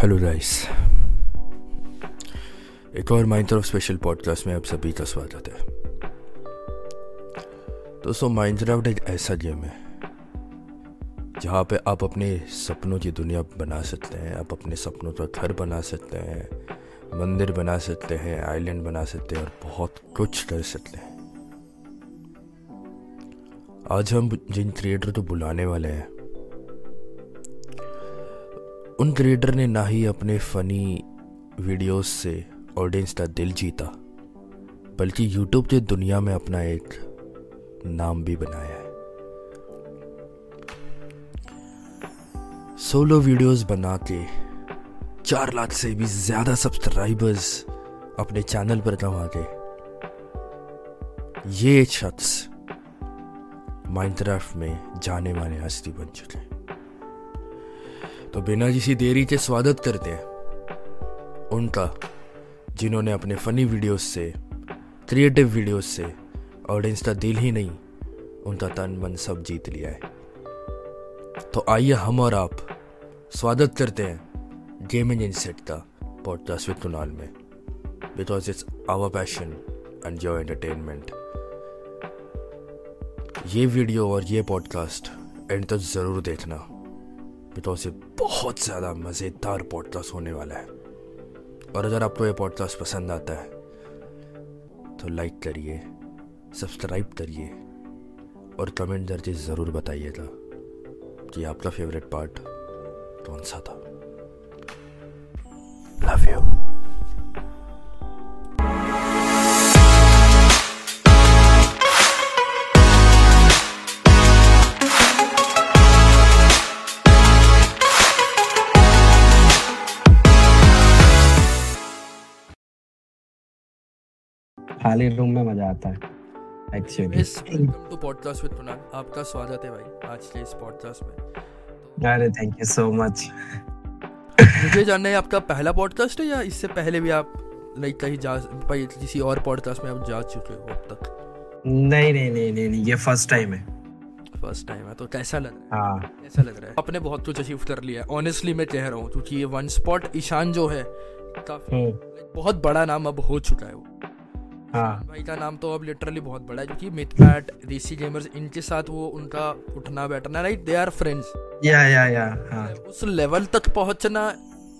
Hello guys एक और mind तरफ़ स्पेशल पॉडकास्ट में आप सभी का स्वागत है। दोस्तों माइनक्राफ्ट एक ऐसा गेम है, जहाँ पे आप अपने सपनों की दुनिया बना सकते हैं, आप अपने सपनों का घर बना सकते हैं, मंदिर बना सकते हैं आइलैंड बना सकते हैं और बहुत कुछ कर सकते हैं। आज हम जिन क्रिएटर को बुलाने वाले हैं उन क्रिएटर ने ना ही अपने फनी वीडियोस से ऑडियंस का दिल जीता, बल्कि यूट्यूब की दुनिया में अपना एक नाम भी बनाया है। सोलो वीडियोस बना के चार लाख से भी ज़्यादा सब्सक्राइबर्स अपने चैनल पर कमा के। ये शख्स माइनक्राफ्ट में जाने माने हस्ती बन चुके हैं। तो बिना किसी देरी के स्वागत करते हैं उनका, जिन्होंने अपने फनी वीडियोस से क्रिएटिव वीडियोस से ऑडियंस का दिल ही नहीं, उनका तन मन सब जीत लिया है। तो आइए हम और आप स्वागत करते हैं गेमिंग इनसेट का पॉडकास्ट विद कुनाल में। Because it's our passion and your entertainment ये वीडियो और ये पॉडकास्ट एंड तक ज़रूर देखना। बिकॉज़ ये बहुत ज़्यादा मज़ेदार पॉडकास्ट होने वाला है। और अगर आपको ये पॉडकास्ट पसंद आता है तो लाइक करिए सब्सक्राइब करिए, और कमेंट करके ज़रूर बताइएगा कि आपका फेवरेट पार्ट कौन सा था। लव यू खाली रूम में मज़ा आता है। Actually welcome to podcast with Kunal आपका स्वागत है भाई आज के इस पॉडकास्ट में। अरे थैंक यू सो मच मुझे जानना है आपका पहला पॉडकास्ट है या इससे पहले भी आप लाइक कहीं जा भाई किसी और पॉडकास्ट में आप जा चुके हो अब तक? नहीं नहीं नहीं नहीं, नहीं ये फ़र्स्ट टाइम है। फ़र्स्ट टाइम है तो कैसा लग रहा है? हाँ। कैसा लग रहा है? आपने बहुत कुछ अचीव कर लिया है। ऑनेस्टली मैं कह रहा हूँ क्योंकि ये वन स्पॉट ईशान जो है काफ़ी हम्म। बहुत बड़ा नाम अब हो चुका है वो। हाँ। भाई का नाम तो अब लिटरली बहुत बड़ा है क्योंकि मिथपैट देसी गेमर्स इनके साथ वो उनका उठना बैठना राइट दे आर फ्रेंड्स या या या हाँ। उस लेवल तक पहुँचना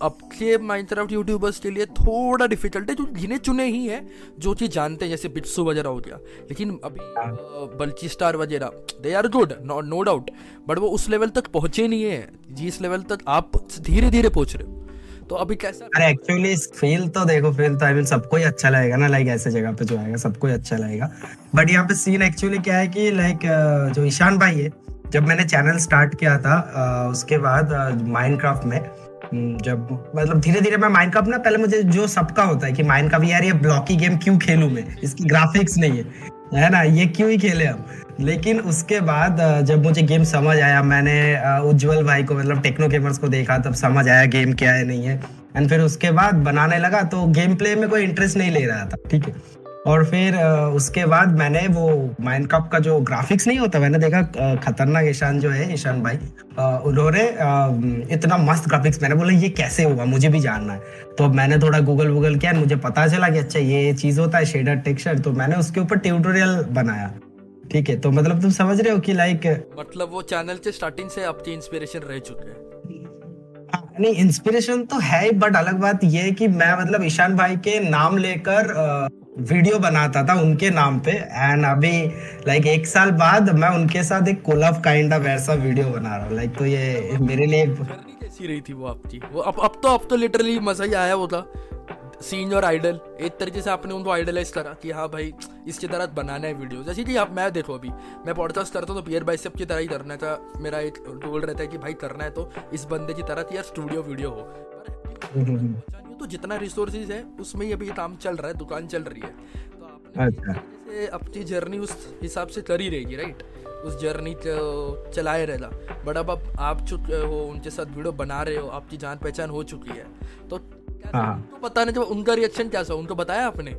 अब के माइनक्राफ्ट यूट्यूबर्स के लिए थोड़ा डिफ़िकल्ट है जो जिन्हें चुने ही है जो चीज़ जानते हैं जैसे बिट्सू वगैरह हो गया। लेकिन अभी हाँ। बल्कि स्टार वगैरह they are good no doubt but वो उस लेवल तक पहुँचे नहीं है जिस लेवल तक आप धीरे धीरे पहुँच रहे हो। तो अभी कैसा अरे एक्चुअली फील तो देखो फील तो आई मीन सबको ही अच्छा लगेगा ना लाइक ऐसे जगह पे जो आएगा सबको ही अच्छा लगेगा। बट यहाँ पे सीन एक्चुअली क्या है कि लाइक जो ईशान भाई है जब मैंने चैनल स्टार्ट किया था उसके बाद माइनक्राफ्ट में जब मतलब धीरे धीरे मैं माइनक्राफ्ट ना पहले मुझे जो सबका होता है कि माइनक्राफ्ट यार ये ब्लॉकी गेम क्यों खेलूं मैं? इसकी ग्राफिक्स नहीं है। है ना, ये क्यों ही खेले हम? लेकिन उसके बाद जब मुझे गेम समझ आया, मैंने उज्जवल भाई को मतलब टेक्नो गेमर्स को देखा, तब समझ आया गेम क्या है, नहीं है। एंड फिर उसके बाद बनाने लगा तो गेम प्ले में कोई इंटरेस्ट नहीं ले रहा था, ठीक है? और फिर उसके बाद मैंने वो माइंड कप का जो ग्राफिक्स नहीं होता मैंने देखा खतरनाक ईशान जो है ईशान भाई उन्होंने इतना मस्त ग्राफिक्स मैंने बोला ये कैसे होगा मुझे भी जानना है। तो मैंने थोड़ा गूगल वूगल किया मुझे पता चला कि अच्छा ये चीज़ होता है शेडर टेक्सचर। तो मैंने उसके ऊपर ट्यूटोरियल बनाया। ठीक है तो मतलब तुम समझ रहे हो कि लाइक मतलब वो चैनल से स्टार्टिंग से आपकी इंस्पिरेशन रह चुके हैं। हाँ, नहीं इंस्पिरेशन तो है बट अलग बात ये है कि मैं मतलब ईशान भाई के नाम लेकर वीडियो बनाता था उनके नाम पे। एंड अभी लाइक एक साल बाद मैं उनके साथ एक कोलअप काइंड ऑफ़ वैसा वीडियो बना रहा हूँ। लाइक तो ये मेरे लिए कैसी रही थी वो आपकी? वो अब अब तो अब तो लिटरली मज़ा ही आया होता सीन और आइडल एक तरीके से आपने उनको आइडलाइज करा कि हाँ भाई इसके तरह बनाना है वीडियो। जैसे कि आप मैं देखो अभी मैं पॉडकास्ट करता हूँ तो बियर बाइसेप की तरह ही करना था। मेरा एक गोल रहता है कि भाई करना है तो इस बंदे की तरह यार स्टूडियो वीडियो हो। तो जितना रिसोर्सेज है उसमें ही अभी काम चल रहा है दुकान चल रही है। तो आपने अच्छा। अपनी जर्नी उस हिसाब से करी रहेगी राइट उस जर्नी चलाए रहना। बट अब अब आप चुके हो उनके साथ वीडियो बना रहे हो आपकी जान पहचान हो चुकी है। तो हाँ। तो नहीं जब उनका रिएक्शन क्या था? उनको बताया आपने?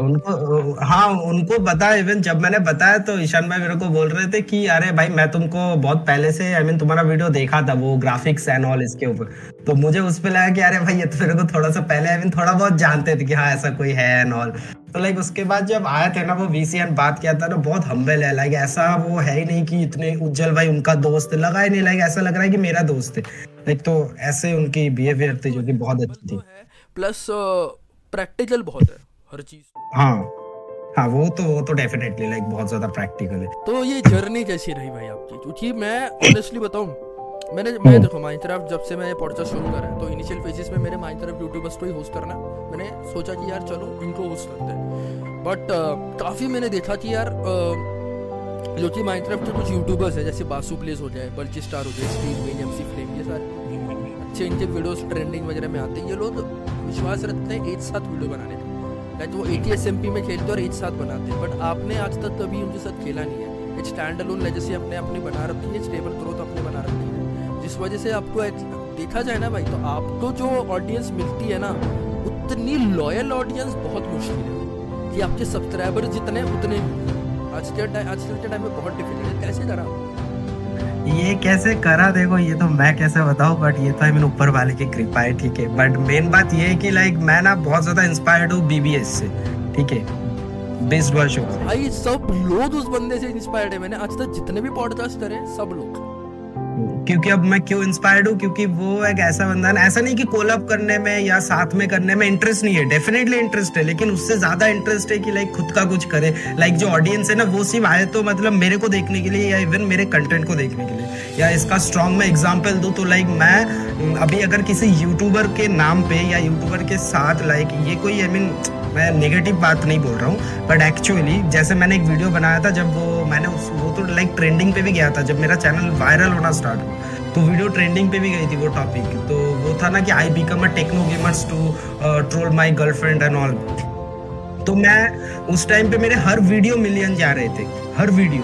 उनको हाँ उनको बता इवन जब मैंने बताया तो ईशान भाई मेरे को बोल रहे थे कि अरे भाई मैं तुमको बहुत पहले से आई I मीन mean, तुम्हारा वीडियो देखा था वो ग्राफिक्स एंड ऑल इसके ऊपर। तो मुझे उस पर लगा कि अरे भाई ये तो मेरे को थोड़ा सा पहले आई I मीन mean, थोड़ा बहुत जानते थे कि हाँ ऐसा कोई है एंड ऑल तो लाइक उसके बाद जब आए थे ना वो वीसी बात किया था ना बहुत हम्बल है लाइक ऐसा वो है ही नहीं कि इतने उज्जवल भाई उनका दोस्त लगा ही नहीं लाइक ऐसा लग रहा है कि मेरा दोस्त है। लाइक तो ऐसे उनकी बिहेवियर थी जो कि बहुत अच्छी थी। प्लस प्रैक्टिकल बहुत है। हर चीज़ हाँ हाँ वो तो वो तो डेफिनेटली लाइक बहुत ज़्यादा प्रैक्टिकल है। तो ये जर्नी कैसी रही भाई आपकी? क्योंकि मैं ऑनेस्टली बताऊँ मैंने मैं हम्म। देखो माइनक्राफ्ट जब से मैंने पॉडकास्ट शुरू करा है तो इनिशियल फेजेस में मेरे माइनक्राफ्ट यूट्यूबर्स को ही होस्ट करना मैंने सोचा कि यार चलो इनको होस्ट करते हैं। बट uh, काफ़ी मैंने देखा कि यार uh, जो कि माइनक्राफ्ट के कुछ यूट्यूबर्स है जैसे बासु प्लेस हो जाए बल्ची स्टार हो जाए स्टीव वेन एमसी फ्लेम ये सारे। अच्छे इनके वीडियोस ट्रेंडिंग वगैरह में आते हैं। ये लोग विश्वास रखते हैं एक साथ वीडियो बनाने लाइक वो A T S M P में खेलते और एक साथ बनाते हैं। बट आपने आज तक कभी उनके साथ खेला नहीं है। एक स्टैंड अलोन लेजेसी अपने अपने बना रखी है। स्टेबल ग्रोथ अपने बना रखी है। जिस वजह से आपको देखा जाए ना भाई तो आपको जो ऑडियंस मिलती है ना, उतनी लॉयल ऑडियंस बहुत मुश्किल है। कि आपके सब्सक्राइबर जितने, उतने आज के टाइम आज के टाइम में बहुत डिफ़िकल्ट है। कैसे करा? ये कैसे करा? देखो, ये तो मैं कैसे बताऊँ बट ये तो आई मीन ऊपर वाले की कृपा है, ठीक है? बट मेन बात ये है कि लाइक मैं ना बहुत ज़्यादा इंस्पायर्ड हूँ बीबीएस से, ठीक है? बेस्ड वर्ष भाई, सब लोग उस बंदे से इंस्पायर्ड है। मैंने आज तक जितने भी पॉडकास्ट करे, सब लोग। क्योंकि अब मैं क्यों इंस्पायर्ड हूँ? क्योंकि वो एक ऐसा बंदा है ऐसा नहीं कि कोलअप करने में या साथ में करने में इंटरेस्ट नहीं है डेफिनेटली इंटरेस्ट है, लेकिन उससे ज़्यादा इंटरेस्ट है कि लाइक खुद का कुछ करे। लाइक जो ऑडियंस है ना, वो सिर्फ़ आए तो मतलब मेरे को देखने के लिए या इवन मेरे कंटेंट को देखने के लिए। या इसका स्ट्रॉन्ग मैं एग्ज़ाम्पल दू तो लाइक मैं, अभी अगर किसी यूट्यूबर के नाम पे या यूट्यूबर के साथ लाइक ये कोई आई मीन मैं नेगेटिव बात नहीं बोल रहा हूँ बट एक्चुअली जैसे मैंने एक वीडियो बनाया था जब वो मैंने उस वो तो लाइक ट्रेंडिंग पे भी गया था, जब मेरा चैनल वायरल होना स्टार्ट हुआ। तो वीडियो ट्रेंडिंग पे भी गई थी वो टॉपिक तो वो था ना कि I become a techno gamers to troll my girlfriend and all तो मैं उस टाइम पे मेरे हर वीडियो मिलियन जा रहे थे, हर वीडियो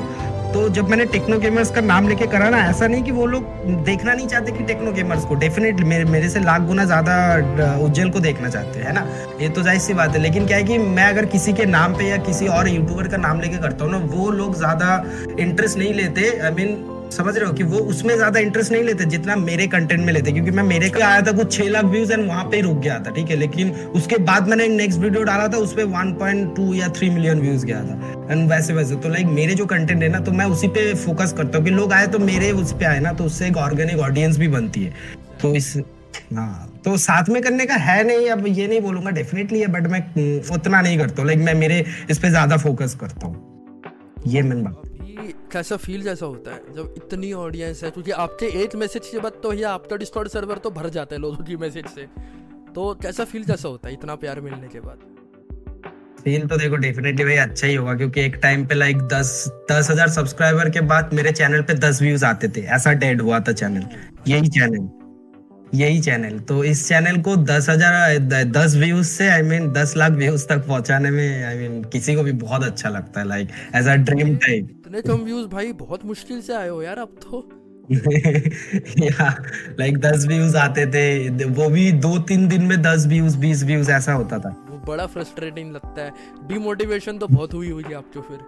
तो जब मैंने टेक्नो गेमर्स का नाम लेके करा ना ऐसा नहीं कि वो लोग देखना नहीं चाहते कि टेक्नो गेमर्स को। डेफिनेटली मेरे मेरे से लाख गुना ज़्यादा उज्जैन को देखना चाहते हैं ना? ये तो ज़ाहिर सी बात है लेकिन क्या है कि मैं अगर किसी के नाम पे या किसी और यूट्यूबर का नाम लेके करता हूँ ना वो लोग ज़्यादा इंटरेस्ट नहीं लेते। आई I मीन mean, समझ रहे हो कि वो उसमें ज़्यादा इंटरेस्ट नहीं लेते जितना मेरे कंटेंट में लेते, क्योंकि मैं मेरे को आया था कुछ छह लाख व्यूज़ एंड वहाँ पे रुक गया था, ठीक है? लेकिन उसके बाद मैंने नेक्स्ट वीडियो डाला था उस पर वन या थ्री मिलियन व्यूज़ गया था। एंड वैसे वैसे तो लाइक मेरे जो कंटेंट है ना तो मैं उसी पे फोकस करता हूँ कि लोग आए तो मेरे उस पे आए ना तो उससे एक ऑर्गेनिक ऑडियंस भी बनती है। तो इस हाँ तो साथ में करने का है नहीं, अब ये नहीं बोलूँगा डेफिनेटली है बट मैं उतना नहीं करता लाइक मैं मेरे इस पे ज़्यादा फोकस करता हूँ। ये मेन बात। कैसा फील जैसा होता है? जब इतनी ऑडियंस है क्योंकि आपके एक मैसेज के बाद तो ये आपका डिस्कॉर्ड सर्वर तो भर जाता है लोगों की मैसेज से। तो कैसा फील जैसा होता है इतना प्यार मिलने के बाद? फील तो देखो डेफिनेटली भाई अच्छा ही होगा, क्योंकि एक टाइम पे लाइक दस दस हज़ार सब्सक्राइबर के बाद मेरे चैनल पे दस व्यूज़ आते थे। ऐसा डेड हुआ था चैनल यही चैनल यही चैनल तो इस चैनल को दस हज़ार दस व्यूज़ से आई I मीन mean, दस लाख व्यूज़ तक पहुँचाने में आई I मीन mean, किसी को भी बहुत अच्छा लगता है like as a dream type इतने कम व्यूज़ भाई बहुत मुश्किल से आए हो यार अब तो। या लाइक दस व्यूज़ आते थे वो भी दो तीन दिन में दस व्यूज़ बीस व्यूज़ ऐसा होता था। वो बड़ा फ्रस्ट्रेटिंग लगता है। डिमोटिवेशन तो बहुत हुई होगी आपको फिर।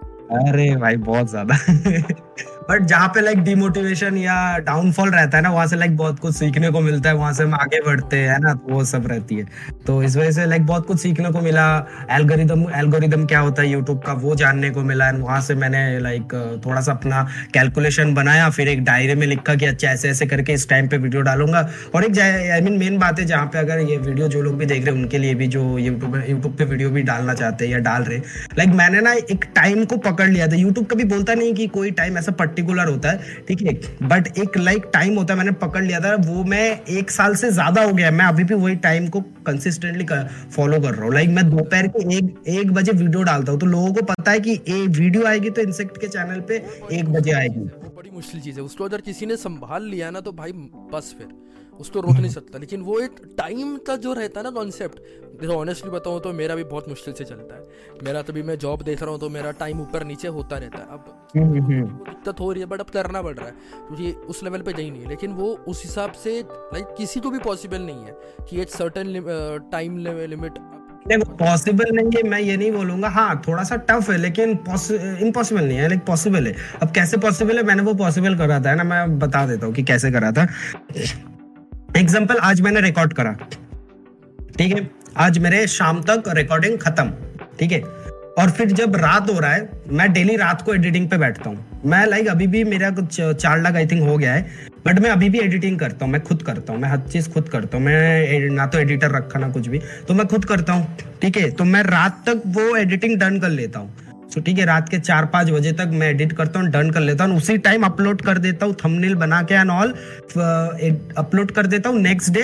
अरे भाई बहुत ज़्यादा। बट जहाँ पे लाइक डिमोटिवेशन या डाउनफॉल रहता है ना, वहाँ से लाइक बहुत कुछ सीखने को मिलता है, वहाँ से हम आगे बढ़ते हैं ना? तो वो सब रहती है। तो इस वजह से लाइक बहुत कुछ सीखने को मिला। एल्गोरिदम एल्गोरिदम क्या होता है यूट्यूब का, वो जानने को मिला। एंड वहाँ से मैंने लाइक थोड़ा सा अपना कैलकुलेशन बनाया। फिर एक डायरी में लिखा कि अच्छा ऐसे ऐसे करके इस टाइम पे वीडियो डालूँगा। और एक आई मीन मेन बात है जहाँ पे अगर ये वीडियो जो लोग भी देख रहे हैं, उनके लिए भी जो यूट्यूब यूट्यूब पे वीडियो भी डालना चाहते हैं या डाल रहे लाइक मैंने ना एक टाइम को पकड़ लिया था। यूट्यूब कभी बोलता नहीं कि कोई टाइम ऐसा पर्टिकुलर होता है, ठीक है? बट एक लाइक टाइम होता है, मैंने पकड़ लिया था, वो मैं एक साल से ज़्यादा हो गया मैं अभी भी वही टाइम को कंसिस्टेंटली फॉलो कर रहा हूँ। लाइक मैं दोपहर के एक एक बजे वीडियो डालता हूँ तो लोगों को पता है कि एक वीडियो आएगी तो इंसेक्ट के चैनल पे एक बजे आएगी। बड़ी मुश्किल चीज़ है। उसको अगर किसी ने संभाल लिया ना तो भाई बस फिर। उसको रोक नहीं सकता। लेकिन वो एक टाइम का जो रहता है ना कॉन्सेप्ट देखो ऑनेस्टली बताऊँ तो मेरा भी बहुत मुश्किल से चलता है। मेरा तभी मैं जॉब देख रहा हूँ तो मेरा टाइम ऊपर नीचे होता रहता है। अब हम्म, हम्म, हम्म। दिक्कत हो रही है बट अब करना पड़ रहा है क्योंकि उस लेवल पर पे नहीं है। लेकिन वो उस हिसाब से लाइक किसी को भी पॉसिबल नहीं है कि एक सर्टन टाइम लिमिट देखो पॉसिबल नहीं है मैं ये नहीं बोलूँगा हाँ थोड़ा सा टफ है लेकिन इम्पॉसिबल नहीं है लाइक पॉसिबल है। अब कैसे पॉसिबल है? मैंने वो पॉसिबल करा था ना? मैं बता देता हूँ कि कैसे करा था। एग्ज़ाम्पल आज मैंने रिकॉर्ड करा। ठीक है? आज मेरे शाम तक रिकॉर्डिंग खत्म। ठीक है? और फिर जब रात हो रहा है, मैं डेली रात को एडिटिंग पे बैठता हूँ। मैं लाइक अभी भी मेरा कुछ चार लाख आई थिंक हो गया है। बट मैं अभी भी एडिटिंग करता हूँ, मैं खुद करता हूँ, मैं हर चीज़ खुद करता हूँ। मैं ना तो एडिटर रखा, ना कुछ भी। तो मैं खुद करता हूँ। ठीक है? तो मैं रात तक वो एडिटिंग डन कर लेता हूँ। तो ठीक है रात के चार पाँच बजे तक मैं एडिट करता हूँ डन कर लेता हूँ उसी टाइम अपलोड कर देता हूँ थंबनेल बना के एंड ऑल अपलोड कर देता हूँ नेक्स्ट डे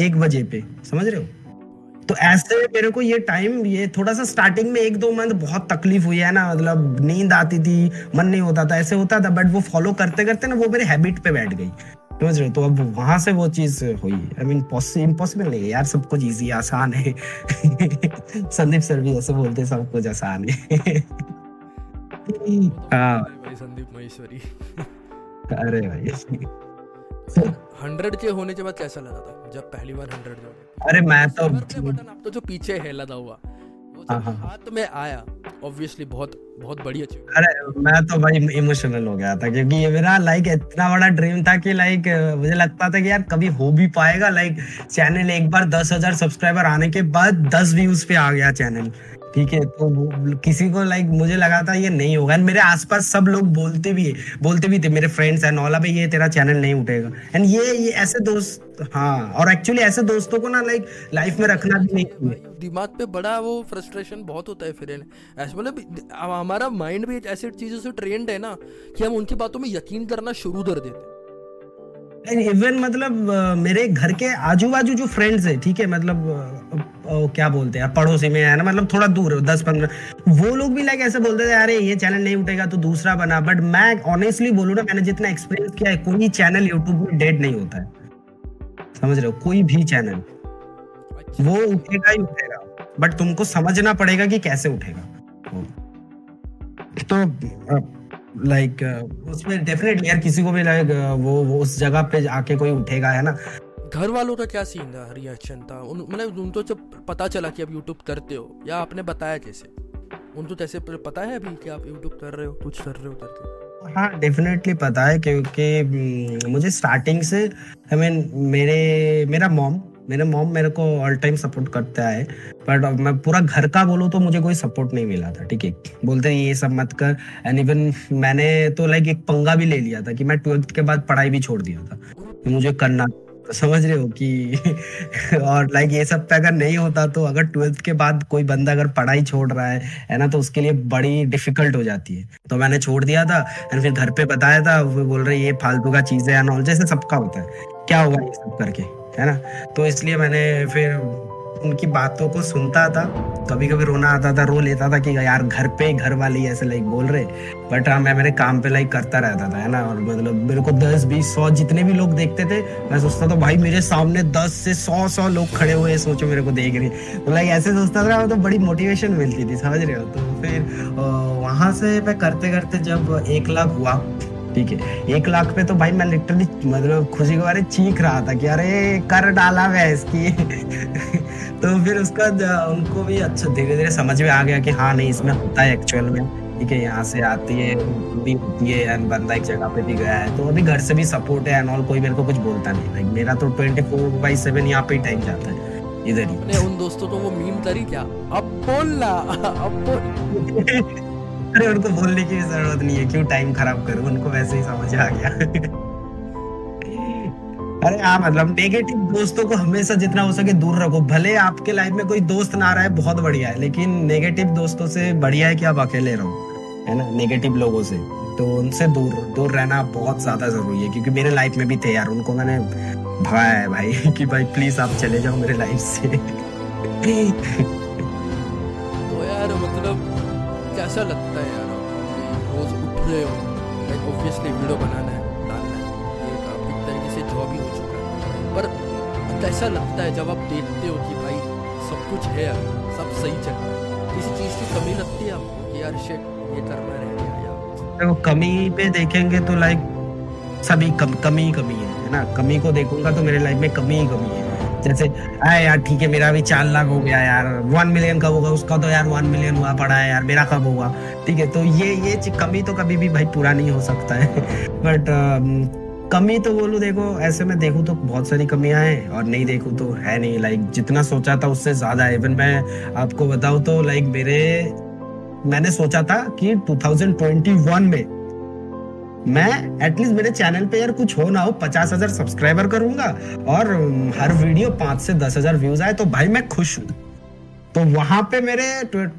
एक बजे पे। समझ रहे हो? तो ऐसे मेरे को ये टाइम ये थोड़ा सा स्टार्टिंग में एक दो मंथ बहुत तकलीफ़ हुई है ना मतलब नींद आती थी, मन नहीं होता था, ऐसे होता था बट वो फॉलो करते करते ना वो मेरे हैबिट पे बैठ गई। समझ रहे तो अब वहाँ से वो चीज़ हुई आई मीन इम्पॉसिबल नहीं है यार सब कुछ इजी आसान है। संदीप सर भी ऐसे बोलते सब कुछ आसान है। हाँ। भाई संदीप महेश्वरी। अरे भाई। हंड्रेड के होने के बाद कैसा लगा था जब पहली बार हंड्रेड अरे मैं तो बटन अब तो जो पीछे है लगा हुआ। हाँ, हाँ, हाँ। हाथ में आया ऑब्वियसली बहुत बहुत बड़ी चीज़ अरे मैं तो भाई इमोशनल हो गया था क्योंकि ये मेरा लाइक इतना बड़ा ड्रीम था कि लाइक मुझे लगता था कि यार कभी हो भी पाएगा लाइक चैनल एक बार दस हज़ार सब्सक्राइबर आने के बाद दस व्यूज़ पे आ गया चैनल ठीक है तो किसी को लाइक मुझे लगा था ये नहीं होगा। एंड मेरे आसपास सब लोग बोलते भी है बोलते भी थे मेरे फ्रेंड्स एंड ऑल भाई ये तेरा चैनल नहीं उठेगा। एंड ये ये ऐसे दोस्त हाँ और एक्चुअली ऐसे दोस्तों को ना लाइक लाइफ में रखना भी नहीं दिमाग पे बड़ा वो फ्रस्ट्रेशन बहुत होता है फिर ऐसे मतलब हमारा माइंड भी ऐसी चीज़ों से ट्रेंड है ना कि हम उनकी बातों में यकीन करना शुरू कर देते हैं। इवन मतलब मेरे घर के आजू बाजू जो फ्रेंड्स है ठीक है मतलब क्या बोलते हैं पड़ोसी में है ना मतलब थोड़ा दूर दस पंद्रह। वो लोग भी लाइक ऐसे बोलते थे अरे ये चैनल नहीं उठेगा तो दूसरा बना। बट मैं ऑनेस्टली बोलू ना मैंने जितना एक्सपीरियंस किया है कोई चैनल यूट्यूब में डेड नहीं होता है। समझ रहे हो? कोई भी चैनल वो उठेगा ही उठेगा। बट तुमको समझना पड़ेगा कि कैसे उठेगा। तो लाइक uh, उसमें डेफिनेटली यार किसी को भी लाइक वो, वो उस जगह पे आके कोई उठेगा है ना? घर वालों का क्या सीन था रिएक्शन था उन मतलब उनको जब पता चला कि आप यूट्यूब करते हो या आपने बताया कैसे? उनको कैसे पता है अभी कि आप यूट्यूब कर रहे हो कुछ कर रहे हो करके? हाँ डेफिनेटली पता है क्योंकि हम्म, मुझे स्टार्टिंग से आई I मीन mean, मेरे मेरा मॉम मेरे मॉम मेरे को ऑल टाइम सपोर्ट करता है बट मैं पूरा घर का बोलूँ तो मुझे कोई सपोर्ट नहीं मिला था ठीक है? बोलते ये सब मत कर एंड इवन मैंने तो लाइक एक पंगा भी ले लिया था कि मैं ट्वेल्थ के बाद पढ़ाई भी छोड़ दिया था मुझे करना समझ रहे हो कि और लाइक ये सब पे अगर नहीं होता तो अगर ट्वेल्थ के बाद कोई बंदा अगर पढ़ाई छोड़ रहा है है ना तो उसके लिए बड़ी डिफ़िकल्ट हो जाती है। तो मैंने छोड़ दिया था एंड फिर घर पे बताया था, वो बोल रहे, ये फालतू का चीज़ है एंड जैसे सबका होता है। क्या होगा ये सब करके, है ना? तो इसलिए मैंने फिर उनकी बातों को सुनता था कभी कभी रोना आता था, रो लेता था कि यार घर पे घर वाले ऐसे लाइक बोल रहे। बट हाँ मैं मेरे काम पे लाइक करता रहता था, है ना? और मतलब मेरे को दस, बीस, सौ जितने भी लोग देखते थे, मैं सोचता था, भाई मेरे सामने दस से सौ सौ लोग खड़े हुए सोचो मेरे को देख रहे तो लाइक ऐसे सोचता था तो बड़ी मोटिवेशन मिलती थी, समझ रहे हो? तो फिर वहाँ से मैं करते करते जब एक लाख हुआ ठीक है। एक लाख पे तो भाई मैं लिटरली मतलब खुशी के बारे चीख रहा था कि अरे कर डाला मैं इसकी तो फिर उसका उनको भी अच्छा धीरे धीरे समझ में आ गया कि हाँ नहीं इसमें होता है एक्चुअल में। ठीक है यहाँ से आती है भी होती है एंड बंदा एक जगह पे भी गया है। तो अभी घर से भी सपोर्ट है एंड ऑल कोई मेरे को कुछ बोलता नहीं। लाइक मेरा तो ट्वेंटी फोर बाई सेवन यहाँ पे ही टाइम जाता है इधर ही। उन दोस्तों को वो मीम करी क्या? अब बोलना अब बोल अरे उनको बोलने की ज़रूरत नहीं है। क्यों टाइम खराब करूँ? उनको वैसे ही समझ आ गया। अरे हाँ मतलब नेगेटिव दोस्तों को हमेशा जितना हो सके दूर रखो। भले आपके लाइफ में कोई दोस्त ना रहा है, बहुत बढ़िया है, लेकिन नेगेटिव दोस्तों से बढ़िया है कि आप अकेले रहो, है ना? नेगेटिव लोगों से तो उनसे दूर दूर रहना बहुत ज़्यादा ज़रूरी है, क्योंकि मेरे लाइफ में भी थे यार, उनको मैंने भगाया है भाई कि भाई प्लीज़ आप चले जाओ मेरे लाइफ से। तो कैसा लगता है यार रोज उठ रहे हो। लाइक ऑब्वियसली वीडियो बनाना है डालना है। एक आप एक तरीके से जॉब ही हो चुका है। पर कैसा लगता है जब आप देखते हो कि भाई सब कुछ है यार सब सही चल रहा है किसी चीज़ की कमी लगती है आपको कि यार शेट ये करना रह गया या देखो कमी पे देखेंगे तो लाइक सभी कम, कमी कमी है ना? कमी को देखूँगा तो मेरे लाइफ में कमी ही कमी है। जैसे अरे यार, ठीक है, मेरा भी चार लाख हो गया यार वन मिलियन कब होगा? उसका तो यार वन मिलियन हुआ, पड़ा है यार, मेरा कब होगा? ठीक है तो ये ये कमी तो कभी भी भाई पूरा नहीं हो सकता है। बट कमी तो बोलू, देखो, ऐसे में देखूँ तो बहुत सारी कमियाँ हैं, और नहीं देखूँ तो है नहीं। लाइक जितना सोचा था उससे ज़्यादा इवन मैं आपको बताऊँ तो लाइक मेरे, मैंने सोचा था कि 2021 में मैं एटलीस्ट मेरे चैनल पे यार कुछ हो ना हो, पचास हज़ार सब्सक्राइबर करूँगा और हर वीडियो पाँच से दस हज़ार व्यूज़ आए तो भाई मैं खुश हूँ। तो वहाँ पे मेरे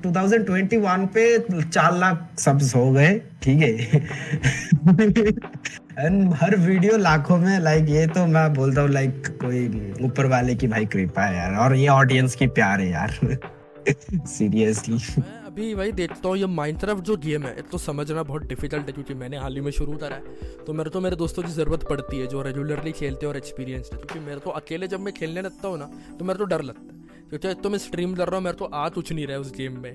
2021 पे चार लाख सब्स हो गए, ठीक है? एंड हर वीडियो लाखों में लाइक ये तो मैं बोलता हूँ लाइक कोई ऊपर वाले की भाई कृपा है यार, और ये ऑडियंस की प्यार है यार। सीरियसली अभी भाई देखता हूँ ये माइनक्राफ्ट जो गेम है तो समझना बहुत डिफ़िकल्ट है क्योंकि मैंने हाल ही में शुरू करा है। तो मेरे तो मेरे दोस्तों की ज़रूरत पड़ती है जो रेगुलरली खेलते हैं और एक्सपीरियंस है। क्योंकि मेरे तो अकेले जब मैं खेलने लगता हूँ ना तो मेरे तो डर लगता है। क्योंकि तो मैं स्ट्रीम कर रहा हूँ मेरे तो आ कुछ नहीं रहा है उस गेम में।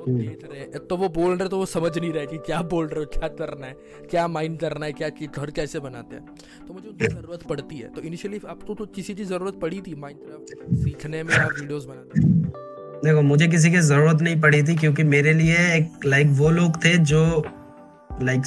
देख रहे हैं तो वो बोल रहे तो वो समझ नहीं रहे कि क्या बोल रहे हो क्या करना है क्या माइंड करना है क्या कि घर कैसे बनाते हैं। तो मुझे उनकी ज़रूरत पड़ती है। तो इनिशियली आपको तो किसी की ज़रूरत पड़ी थी माइंड सीखने में आप वीडियोस बनाते देखो, मुझे किसी की ज़रूरत नहीं पड़ी थी क्योंकि मेरे लिए एक लाइक वो लोग थे जो लाइक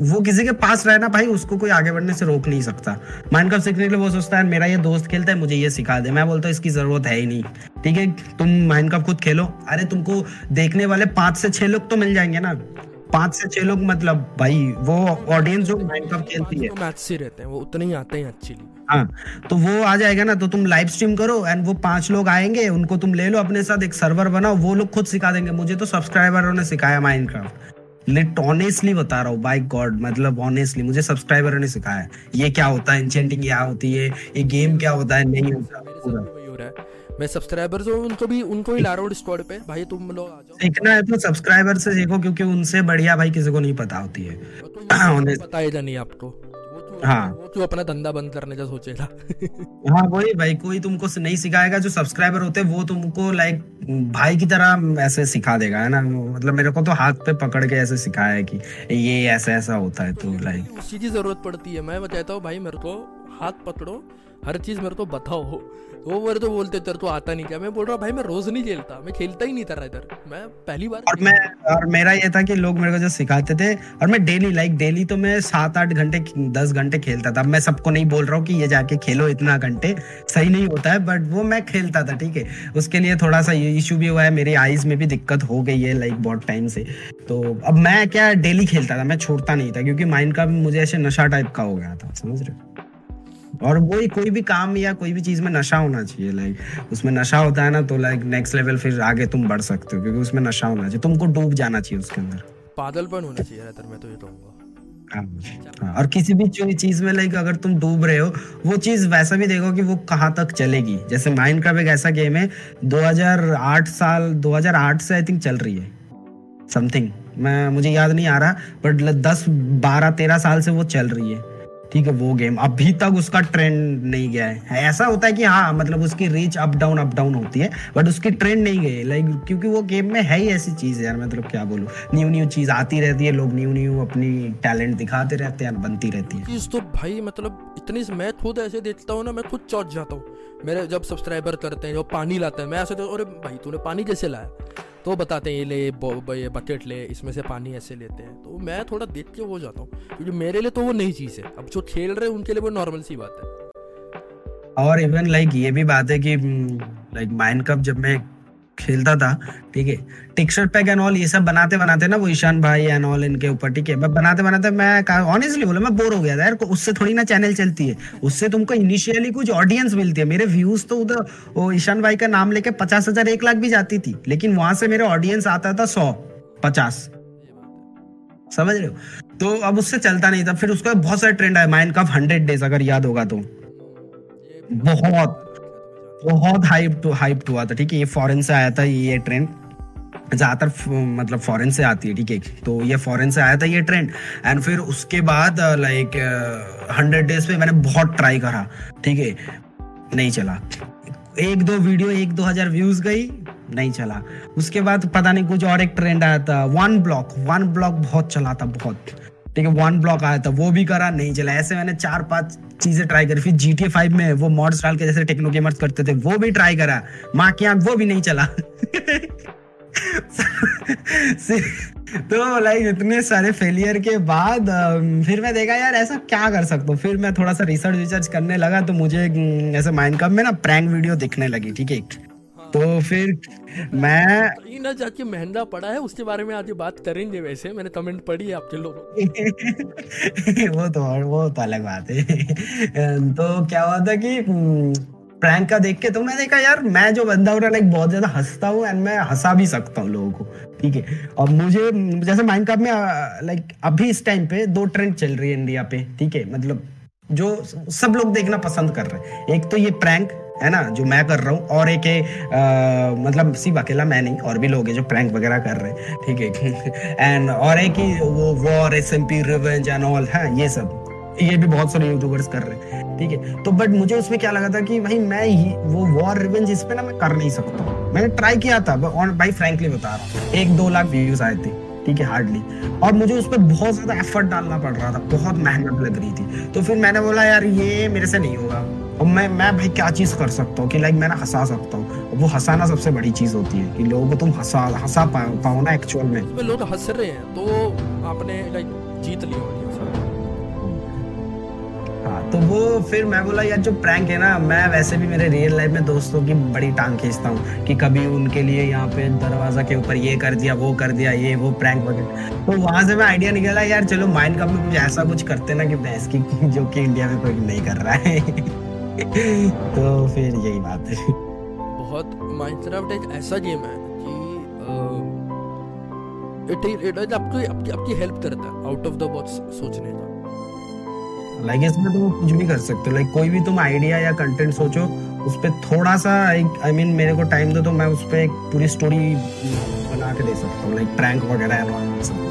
वो किसी के पास रहना भाई, उसको कोई आगे बढ़ने से रोक नहीं सकता। माइंड कप सीखने के लिए वो सोचता है, मेरा ये दोस्त खेलता है, मुझे ये सिखा दे। मैं बोलता हूँ, इसकी ज़रूरत है ही नहीं। ठीक है? तुम माइंड कप खुद खेलो। अरे, तुमको देखने वाले पाँच से छह लोग तो मिल जाएँगे ना। पाँच से छह लोग मतलब भाई वो ऑडियंस जो माइनक्राफ्ट खेलती है। मैच से रहते हैं वो उतने ही आते हैं एक्चुअली हाँ तो वो आ जाएगा ना तो तुम लाइव स्ट्रीम करो एंड वो पाँच लोग आएँगे उनको तुम ले लो अपने साथ एक सर्वर बनाओ वो लोग खुद सिखा देंगे। मुझे तो सब्सक्राइबरों ने सिखाया माइनक्राफ्ट लेट ऑनेस्टली बता रहा हूँ बाई गॉड मतलब ऑनेस्टली मुझे सब्सक्राइबर ने सिखाया। ये क्या होता है इंचेंटिंग क्या होती है ये गेम क्या होता है नहीं होता। पूरा मैं सब्सक्राइबर्स हूँ उनको भी उनको ही ला रहा हूँ डिस्कॉर्ड पे। भाई तुम लोग आ जाओ। सीखना है तो सब्सक्राइबर से सीखो क्योंकि उनसे बढ़िया भाई किसी को नहीं पता होती है। तो बताएगा नहीं आपको। हाँ। वो तो अपना धंधा बंद करने का सोचेगा। हाँ वही भाई कोई तुमको नहीं सिखाएगा जो सब्सक्राइबर होते हैं वो तुमको लाइक भाई की तरह ऐसे सिखा देगा है ना? मतलब मेरे को तो हाथ पे पकड़ के ऐसे सिखाया है कि ये ऐसा ऐसा होता है तो लाइक उसी की ज़रूरत पड़ती है। मैं बताता हूँ भाई मेरे को हाथ पकड़ो हर चीज़ मेरे को बताओ। वो मेरे तो बोलते तेरे तो आता नहीं क्या? मैं बोल रहा भाई मैं रोज नहीं खेलता, मैं खेलता ही नहीं था इधर। मैं पहली बार और मैं और मेरा ये था कि लोग मेरे को जो सिखाते थे, और मैं डेली लाइक डेली तो मैं सात आठ घंटे, दस घंटे खेलता था। मैं सबको नहीं बोल रहा हूँ कि ये जाके खेलो इतना घंटे, सही नहीं होता है बट वो मैं खेलता था, ठीक है? उसके लिए थोड़ा सा इशू भी हुआ है, मेरी आईज में भी दिक्कत हो गई है लाइक बहुत टाइम से। तो अब मैं क्या डेली खेलता था, मैं छोड़ता नहीं था, क्योंकि माइंड का मुझे ऐसे नशा टाइप का हो गया था, समझ रहे हो? और वही कोई भी काम या कोई भी चीज़ में नशा होना चाहिए लाइक उसमें नशा होता है ना तो लाइक नेक्स्ट लेवल फिर आगे तुम बढ़ सकते हो क्योंकि उसमें नशा होना चाहिए। तुमको डूब जाना चाहिए उसके अंदर। पागलपन होना चाहिए मैं तो ये कहूँगा। हाँ, हाँ, और किसी भी चीज़ में लाइक अगर तुम डूब रहे हो वो चीज़ वैसा भी देखो कि वो कहाँ तक चलेगी। जैसे माइंड का एक ऐसा गेम है 2008 साल 2008 से आई थिंक चल रही है। समथिंग मैं मुझे याद नहीं आ रहा बट 10 12 13 साल से वो चल रही है। ठीक है, वो गेम अभी तक उसका ट्रेंड नहीं गया है। ऐसा होता है कि हाँ मतलब उसकी reach up down up down होती है बट उसकी ट्रेंड नहीं गई लाइक क्योंकि वो गेम में है ही ऐसी चीज़ यार मतलब क्या बोलूँ। न्यू न्यू चीज़ आती रहती है, लोग न्यू न्यू अपनी टैलेंट दिखाते रहते हैं, बनती रहती है। चीज़ तो भाई मतलब इतनी, मैं खुद ऐसे देखता हूँ ना, मैं खुद चौथ जाता हूँ। मेरे जब सब्सक्राइबर करते हैं जो पानी लाते हैं, मैं ऐसे तो अरे भाई, तूने पानी कैसे लाया? तो बताते हैं ये ले ये बकेट ले, इसमें से पानी ऐसे लेते हैं। तो मैं थोड़ा देख के हो जाता हूँ, क्योंकि मेरे लिए तो वो नई चीज़ है। अब जो खेल रहे हैं, उनके लिए वो नॉर्मल सी बात है। और इवन लाइक ये भी बात है कि लाइक माइंड कप जब मैं खेलता था, ठीक है। टेक्सचर पैक एंड ऑल ये सब बनाते बनाते ना वो ईशान भाई एंड ऑल इनके ऊपर, ठीक है। बनाते बनाते मैं ऑनेस्टली बोला, मैं बोर हो गया था यार उससे थोड़ी ना चैनल चलती है। उससे तुमको इनिशियली कुछ ऑडियंस मिलती है। मेरे व्यूज़ तो उधर, वो ईशान भाई का नाम लेके पचास हज़ार, एक लाख भी जाती थी। लेकिन वहाँ से मेरे ऑडियंस आता था सौ, पचास। समझ रहे हो? तो अब उससे चलता नहीं था। फिर उसका बहुत सारे ट्रेंड आया माइंड कप हंड्रेड डेज़ अगर याद होगा तो। बहुत। बहुत हाइप हाइप हुआ था, ठीक है? ये फॉरेन से आया था ये ट्रेंड ज़्यादातर मतलब फॉरेन से आती है, ठीक है? तो ये फॉरेन से आया था ये ट्रेंड एंड फिर उसके बाद लाइक हंड्रेड डेज़ पे मैंने बहुत ट्राई करा, ठीक है? नहीं चला। एक दो वीडियो एक दो हज़ार व्यूज़ गई, नहीं चला। उसके बाद पता नहीं कुछ और एक ट्रेंड आया था वन ब्लॉक वन ब्लॉक बहुत चला था, बहुत। ठीक है वन ब्लॉक आया था, वो भी करा, नहीं चला। ऐसे मैंने चार पाँच चीज़ें ट्राई करी। फिर जी टी फाइव में वो मॉड्स डाल के जैसे टेक्नो गेमर्स करते थे, वो भी ट्राई करा। माँ की वो भी नहीं चला। तो लाइक इतने सारे फेलियर के बाद फिर मैं देखा, यार, ऐसा क्या कर सकता हूँ? फिर मैं थोड़ा सा रिसर्च विसर्च करने लगा तो मुझे ऐसे माइंड कप में ना प्रैंक वीडियो दिखने लगी, ठीक हाँ। तो फिर मैं ना जाके महँगा पड़ा है उसके बारे में आज बात करेंगे वैसे मैंने कमेंट पढ़ी है आपके लोगों वो तो वो तो अलग बात है। तो क्या हुआ था कि प्रैंक का देख के तो मैं देखा यार मैं जो बंदा हूँ लाइक बहुत ज़्यादा हंसता हूँ एंड मैं हंसा भी सकता हूँ लोगों को। ठीक है? और मुझे जैसे माइंड में लाइक अभी इस टाइम पे दो ट्रेंड चल रही है इंडिया पे ठीक है? मतलब जो सब लोग देखना पसंद कर रहे हैं। एक तो ये प्रैंक है ना, जो मैं कर रहा हूँ। और एक मतलब सिर्फ़ अकेला मैं नहीं, और भी लोग हैं जो प्रैंक वगैरह कर रहे हैं। ठीक है एंड और एक ही वो war S M P revenge and all है, ये सब। ये भी बहुत सारे यूट्यूबर्स कर रहे हैं। ठीक है तो बट मुझे उसमें क्या लगा था कि भाई मैं ही, वो वॉर रिवेंज इस पे ना मैं कर नहीं सकता। मैंने ट्राई किया था और भाई फ्रेंकली बता रहा हूँ, एक दो लाख व्यूज़ आए थे। ठीक है हार्डली और मुझे उस पर बहुत ज़्यादा एफर्ट डालना पड़ रहा था, बहुत मेहनत लग रही थी। तो फिर मैंने बोला, यार, ये मेरे से नहीं होगा। मैं मैं भाई क्या चीज़ कर सकता हूँ? कि लाइक मैं ना हंसा सकता हूँ। वो हंसाना सबसे बड़ी चीज़ होती है कि लोगों को तुम हंसा हंसा पाओ पाओ ना एक्चुअल में। लोग हंस रहे हैं तो आपने लाइक जीत लिया हाँ तो वो फिर मैं बोला यार जो प्रैंक है ना मैं वैसे भी मेरे रियल लाइफ में दोस्तों की बड़ी टांग खींचता हूँ कि कभी उनके लिए यहाँ पे दरवाज़ा के ऊपर ये कर दिया वो कर दिया ये वो प्रैंक वगैरह। तो वहाँ से मैं आइडिया निकला यार चलो माइंड कप में कुछ ऐसा कुछ करते ना कि भैंस की जो कि इंडिया में कोई नहीं कर रहा है। तो फिर यही बात है। बहुत माइनक्राफ्ट एक ऐसा गेम है कि इट इट इज़ आपको आपकी आपकी हेल्प करता है आउट ऑफ़ द बॉक्स सोचने का। लाइक इसमें तुम कुछ भी कर सकते हो। लाइक कोई भी तुम आइडिया या कंटेंट सोचो उस पर थोड़ा सा आई मीन मेरे को टाइम दो तो मैं उस पर एक पूरी स्टोरी बना के दे सकता हूँ लाइक प्रैंक वगैरह मतलब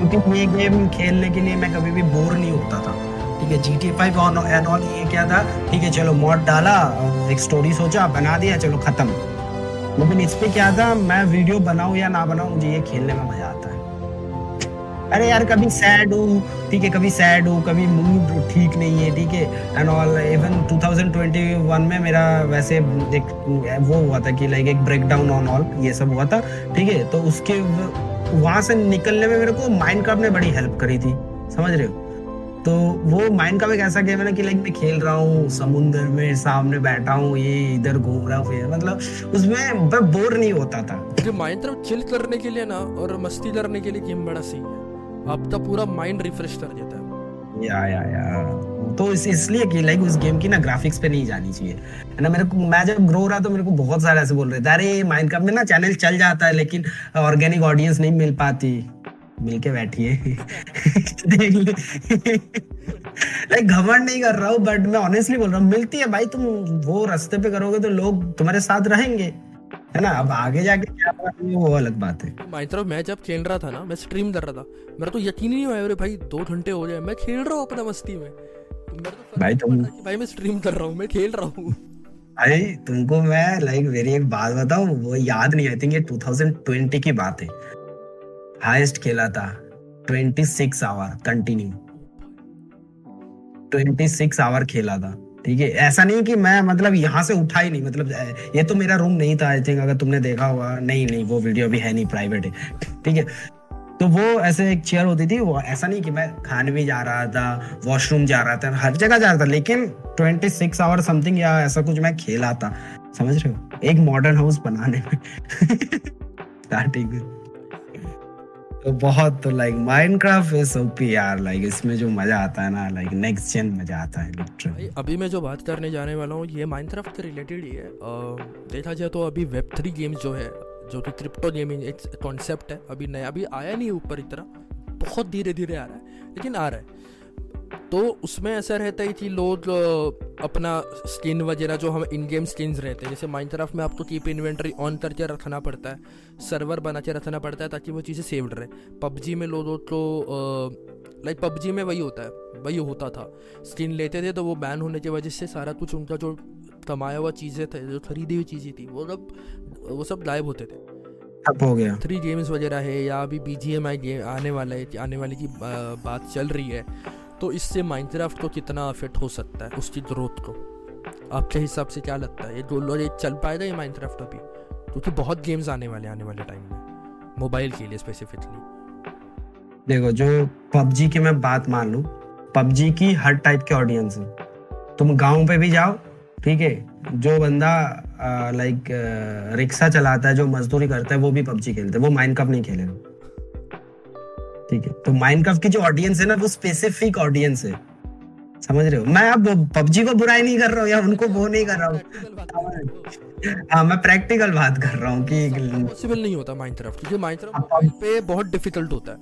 क्योंकि ये गेम खेलने के लिए मैं कभी भी बोर नहीं होता था। ठीक है G T five and all ये क्या था? ठीक है, चलो मॉड डाला, एक स्टोरी सोचा, बना दिया, चलो खत्म। लेकिन इस पे क्या था, मैं वीडियो बनाऊँ या ना बनाऊँ, मुझे ये खेलने में मज़ा आता है। अरे यार, कभी सैड हूँ, ठीक है, कभी सैड हूँ, कभी मूड ठीक नहीं है, ठीक है। एंड ऑल इवन 2021 में मेरा वैसे एक वो हुआ था कि लाइक एक ब्रेक डाउन ऑन ऑल ये सब हुआ था, ठीक है। तो उसके वहाँ से निकलने में मेरे को माइंड ने बड़ी हेल्प करी थी समझ रहे हो? तो वो माइंड का एक ऐसा गेम है ना कि लाइक मैं खेल रहा हूँ समुन्द्र में सामने बैठा हूँ ये इधर घूम रहा हूँ मतलब उसमें मैं बोर नहीं होता था। जो माइंड तरफ़ चिल करने के लिए ना और मस्ती करने के लिए गेम बड़ा सही है। आपका पूरा माइंड रिफ्रेश कर देता है। या या या। तो इस, इसलिए कि लाइक उस गेम की ना ग्राफिक्स पे नहीं जानी चाहिए। है ना? मेरे को, मैं जब ग्रो रहा तो मेरे को बहुत सारे ऐसे बोल रहे थे, अरे माइंड में ना चैनल चल जाता है, लेकिन ऑर्गेनिक ऑडियंस नहीं मिल पाती। मिलके बैठिए। लाइक घमंड नहीं कर रहा हूँ बट मैं ऑनेस्टली बोल रहा हूँ, मिलती है भाई, तुम वो रास्ते पे करोगे तो लोग तुम्हारे साथ रहेंगे। है ना? अब आगे जाके क्या वो अलग बात है। माइत्रो मैं जब खेल रहा था ना, मैं स्ट्रीम कर रहा था, मेरा तो यकीन नहीं हुआ भाई, दो घंटे हो जाए मैं खेल रहा हूँ अपना मस्ती में। तो भाई तुम भाई मैं स्ट्रीम कर रहा हूँ मैं खेल रहा हूँ। भाई तुमको मैं लाइक मेरी एक बात बताऊँ वो याद नहीं आई थिंक ये 2020 की बात है। हाईएस्ट खेला था 26 आवर कंटिन्यू 26 आवर खेला था ठीक है? ऐसा नहीं कि मैं मतलब यहाँ से उठा ही नहीं मतलब ये तो मेरा रूम नहीं था आई थिंक अगर तुमने देखा हुआ नहीं नहीं वो वीडियो भी है नहीं प्राइवेट है ठीक है? तो वो ऐसे एक चेयर होती थी, वो ऐसा नहीं कि मैं खाने भी जा रहा था वॉशरूम जा रहा था, हर जगह जा रहा था, लेकिन ट्वेंटी सिक्स आवर समथिंग या ऐसा कुछ मैं खेला था। समझ रहे हो? एक मॉडर्न हाउस बनाने में। तो बहुत तो लाइक माइनक्राफ्ट इज़ ओपी यार लाइक इसमें जो मज़ा आता है ना लाइक नेक्स्ट जेन मज़ा आता है लिटरली अभी मैं जो बात करने जाने वाला हूँ, ये माइनक्राफ्ट से रिलेटेड ही है। देखा जाए तो अभी वेब थ्री गेम्स जो है जो कि क्रिप्टो गेमिंग एक कॉन्सेप्ट है, अभी नया, अभी आया नहीं ऊपर इतना बहुत धीरे धीरे आ रहा है, लेकिन आ रहा है। तो उसमें ऐसा रहता है कि लोग अपना स्किन वगैरह जो हम इन गेम स्किन्स रहते हैं, जैसे माइनक्राफ्ट में आपको कीप इन्वेंट्री ऑन करके रखना पड़ता है सर्वर बना के रखना पड़ता है ताकि वो चीज़ें सेव्ड रहे। पबजी में लोगों को लाइक पबजी में वही होता है, वही होता था। स्किन लेते थे तो वो बैन होने की वजह से सारा कुछ उनका जो कमाया हुआ चीज़ें थे जो खरीदी हुई चीज़ें थी वो सब वो सब गायब होते थे। ठप हो गया। थ्री गेम्स वगैरह है या अभी B G M I game आने वाला है आने वाले की बात चल रही है तो इससे माइनक्राफ्ट को कितना अफेक्ट हो सकता है उसकी ग्रोथ को? आपके हिसाब से क्या लगता है? ये दो ये चल पाएगा ये माइनक्राफ्ट अभी? क्योंकि बहुत गेम्स आने वाले आने वाले टाइम में मोबाइल के लिए स्पेसिफिकली देखो जो पबजी की मैं बात मान लूँ पबजी की हर टाइप के ऑडियंस है। तुम गाँव पे भी जाओ ठीक है जो बंदा लाइक रिक्शा चलाता है जो मजदूरी करता है वो भी पबजी खेलते हैं वो माइंड नहीं खेलेगा ठीक है तो माइनक्राफ्ट की जो ऑडियंस है ना वो स्पेसिफिक ऑडियंस है। समझ रहे हो? मैं अब पबजी को बुराई नहीं कर रहा हूँ या उनको वो नहीं कर रहा हूँ। हाँ। मैं प्रैक्टिकल बात कर रहा हूँ कि पॉसिबल नहीं होता माइनक्राफ्ट क्योंकि माइनक्राफ्ट पे बहुत डिफ़िकल्ट होता है।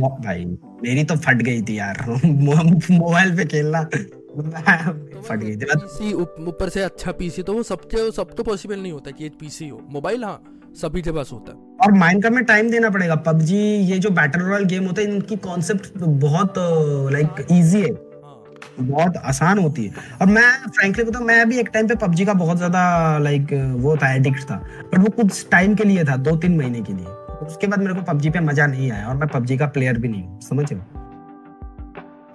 भाई मेरी तो फट गई थी यार। मोबाइल पे खेलना। फट गई। पीसी ऊपर से अच्छा पीसी तो वो सबके सब तो पॉसिबल नहीं होता कि पीसी हो। मोबाइल हाँ सभी के पास होता। है और माइनक्राफ्ट में टाइम देना पड़ेगा। पबजी ये जो बैटल रॉयल गेम होता है इनकी कॉन्सेप्ट बहुत लाइक इजी है। हाँ। बहुत आसान होती है। और मैं फ्रैंकली बताऊँ मैं भी एक टाइम पे पबजी का बहुत ज़्यादा लाइक वो था एडिक्ट था। बट वो कुछ टाइम के लिए था दो तीन महीने के लिए। उसके बाद मेरे को पबजी पे मज़ा नहीं आया और मैं पबजी का प्लेयर भी नहीं हूँ। समझ रहे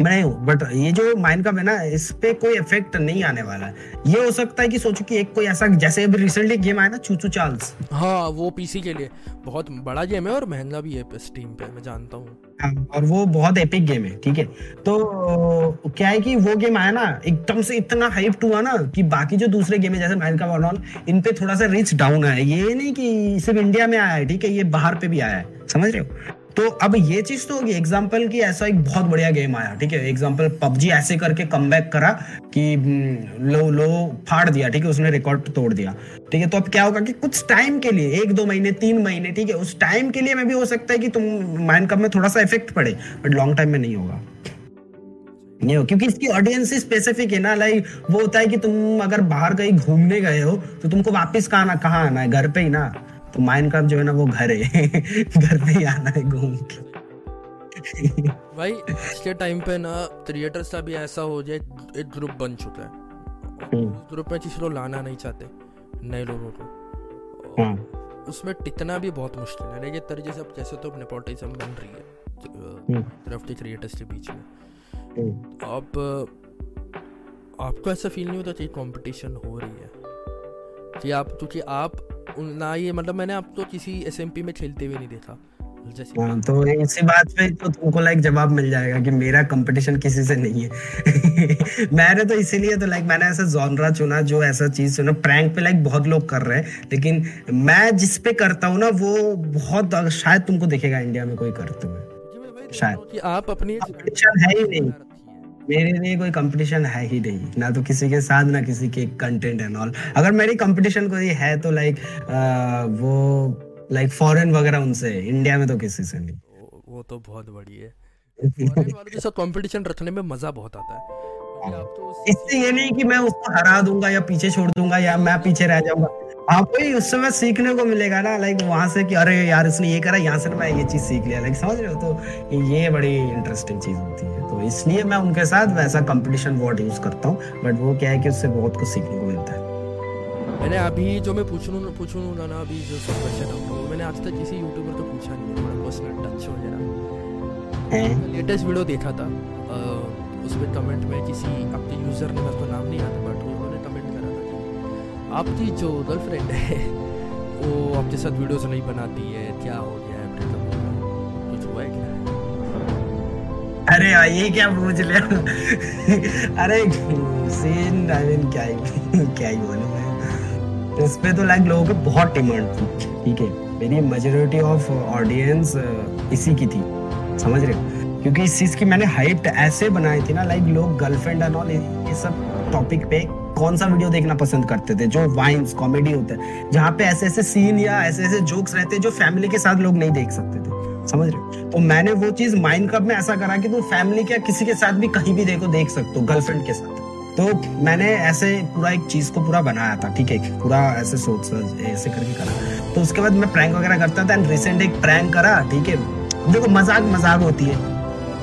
मैं हूँ बट ये जो माइंड का है ना इस पे कोई इफ़ेक्ट नहीं आने वाला। है ये हो सकता है कि सोचो कि एक कोई ऐसा जैसे अभी रिसेंटली गेम आया ना चूचू चार्ल्स हाँ वो पीसी के लिए बहुत बड़ा गेम है और महँगा भी है स्टीम पे मैं जानता हूँ। हाँ, और वो बहुत एपिक गेम है ठीक है? तो क्या है कि वो गेम आया ना एकदम से इतना हाइप हुआ ना कि बाकी जो दूसरे गेम है जैसे माइंड का ऑल इन पे थोड़ा सा रिच डाउन है। ये नहीं कि सिर्फ़ इंडिया में आया है ठीक है? ये बाहर पे भी आया है समझ रहे हो? तो अब ये चीज़ तो होगी। एग्ज़ाम्पल की ऐसा एक बहुत बढ़िया गेम आया ठीक है? एग्ज़ाम्पल पबजी ऐसे करके कम करा कि हम्म, लो लो फाड़ दिया ठीक है? उसने रिकॉर्ड तोड़ दिया। ठीक है? तो अब क्या होगा कि कुछ टाइम के लिए एक दो महीने तीन महीने ठीक है? उस टाइम के लिए में भी हो सकता है कि तुम माइंड कप में थोड़ा सा इफ़ेक्ट पड़े बट लॉन्ग टाइम में नहीं होगा। नहीं हो क्योंकि इसकी ऑडियंस ही स्पेसिफिक है ना लाइक वो होता है कि तुम अगर बाहर कहीं घूमने गए हो तो तुमको वापस कहाँ कहाँ आना है? घर पे ही ना। तो माइनक्राफ्ट जो है ना वो घर है। घर पे ही आना है घूम के। भाई इसके टाइम पे ना क्रिएटर्स का भी ऐसा हो जाए एक ग्रुप बन चुका है। ग्रुप हम्म। में किसी को लाना नहीं चाहते नए लोगों को। हाँ। उसमें टिकना भी बहुत मुश्किल है। लेकिन तरीके से अब जैसे तो नेपोटिज्म बन रही है तरफ़ के क्रिएटर्स के बीच में। हम्म। अब आपको ऐसा फील नहीं होता कि कंपटीशन हो रही है? कि आप क्योंकि आप ना ये मतलब मैंने अब तो किसी एसएमपी में खेलते हुए नहीं देखा। हाँ, तो इसी बात पे तो तुमको लाइक जवाब मिल जाएगा कि मेरा कंपटीशन किसी से नहीं है। मैंने तो इसीलिए तो लाइक मैंने ऐसा जॉनरा चुना जो ऐसा चीज़ चुना। प्रैंक पे लाइक बहुत लोग कर रहे हैं लेकिन मैं जिस पे करता हूँ ना वो बहुत शायद तुमको दिखेगा इंडिया में कोई करते हुए। शायद। आप अपनी है ही नहीं। मेरे लिए कोई कंपटीशन है ही नहीं। ना तो किसी के साथ ना किसी के कंटेंट एंड ऑल अगर मेरी कंपटीशन कोई है तो लाइक वो लाइक फॉरेन वगैरह उनसे इंडिया में तो किसी से नहीं। वो तो बहुत बड़ी है। वालों के कंपटीशन रखने में मज़ा बहुत आता है। तो इससे ये नहीं कि मैं उसको हरा दूँगा या पीछे छोड़ दूँगा या मैं पीछे रह जाऊँगा। आपको ही उस समय सीखने को मिलेगा ना लाइक वहाँ से कि अरे यार इसने ये करा यहाँ से मैं ये चीज़ सीख लिया। लाइक समझ रहे हो तो ये बड़ी इंटरेस्टिंग चीज़ होती है। तो इसलिए मैं उनके साथ वैसा कंपटीशन वर्ड यूज़ करता हूँ बट वो क्या है कि उससे बहुत कुछ सीखने को मिलता है। मैंने अभी जो मैं पूछूँ पूछूँ ना अभी जो सब क्वेश्चन है मैंने आज तक किसी यूट्यूबर को पूछा नहीं थोड़ा पर्सनल टच वगैरह लेटेस्ट वीडियो देखा था उसमें कमेंट में किसी आपके यूज़र ने मेरे को नाम नहीं आता बट उन्होंने कमेंट करा था कि आपकी जो गर्लफ्रेंड है वो आपके साथ वीडियोस नहीं बनाती है क्या हो अरे ये क्या पूछ लिया अरे सीन आई मीन क्या ही क्या ही बोलूँ मैं। इस पे तो लाइक लोगों के बहुत डिमांड थी, ठीक है? मेरी मेजोरिटी ऑफ़ ऑडियंस इसी की थी, समझ रहे हो? क्योंकि इस चीज़ की मैंने हाइप ऐसे बनाई थी ना लाइक लोग गर्लफ्रेंड एंड ऑल ये सब टॉपिक पे कौन सा वीडियो देखना पसंद करते थे? जो वाइन्स कॉमेडी होते हैं, जहाँ पे ऐसे ऐसे सीन या ऐसे ऐसे जोक्स रहते हैं जो फैमिली के साथ लोग नहीं देख सकते थे। समझ रहे तो मैंने वो चीज़ माइंड कप में ऐसा करा कि तुम फैमिली क्या किसी के साथ भी कहीं भी देखो, देख सकते हो गर्लफ्रेंड के साथ। तो मैंने ऐसे पूरा एक चीज़ को पूरा बनाया था, ठीक है? पूरा ऐसे सोच ऐसे करके करा। तो उसके बाद मैं प्रैंक वगैरह करता था एंड रिसेंट एक प्रैंक करा, ठीक है? देखो, मज़ाक मज़ाक होती है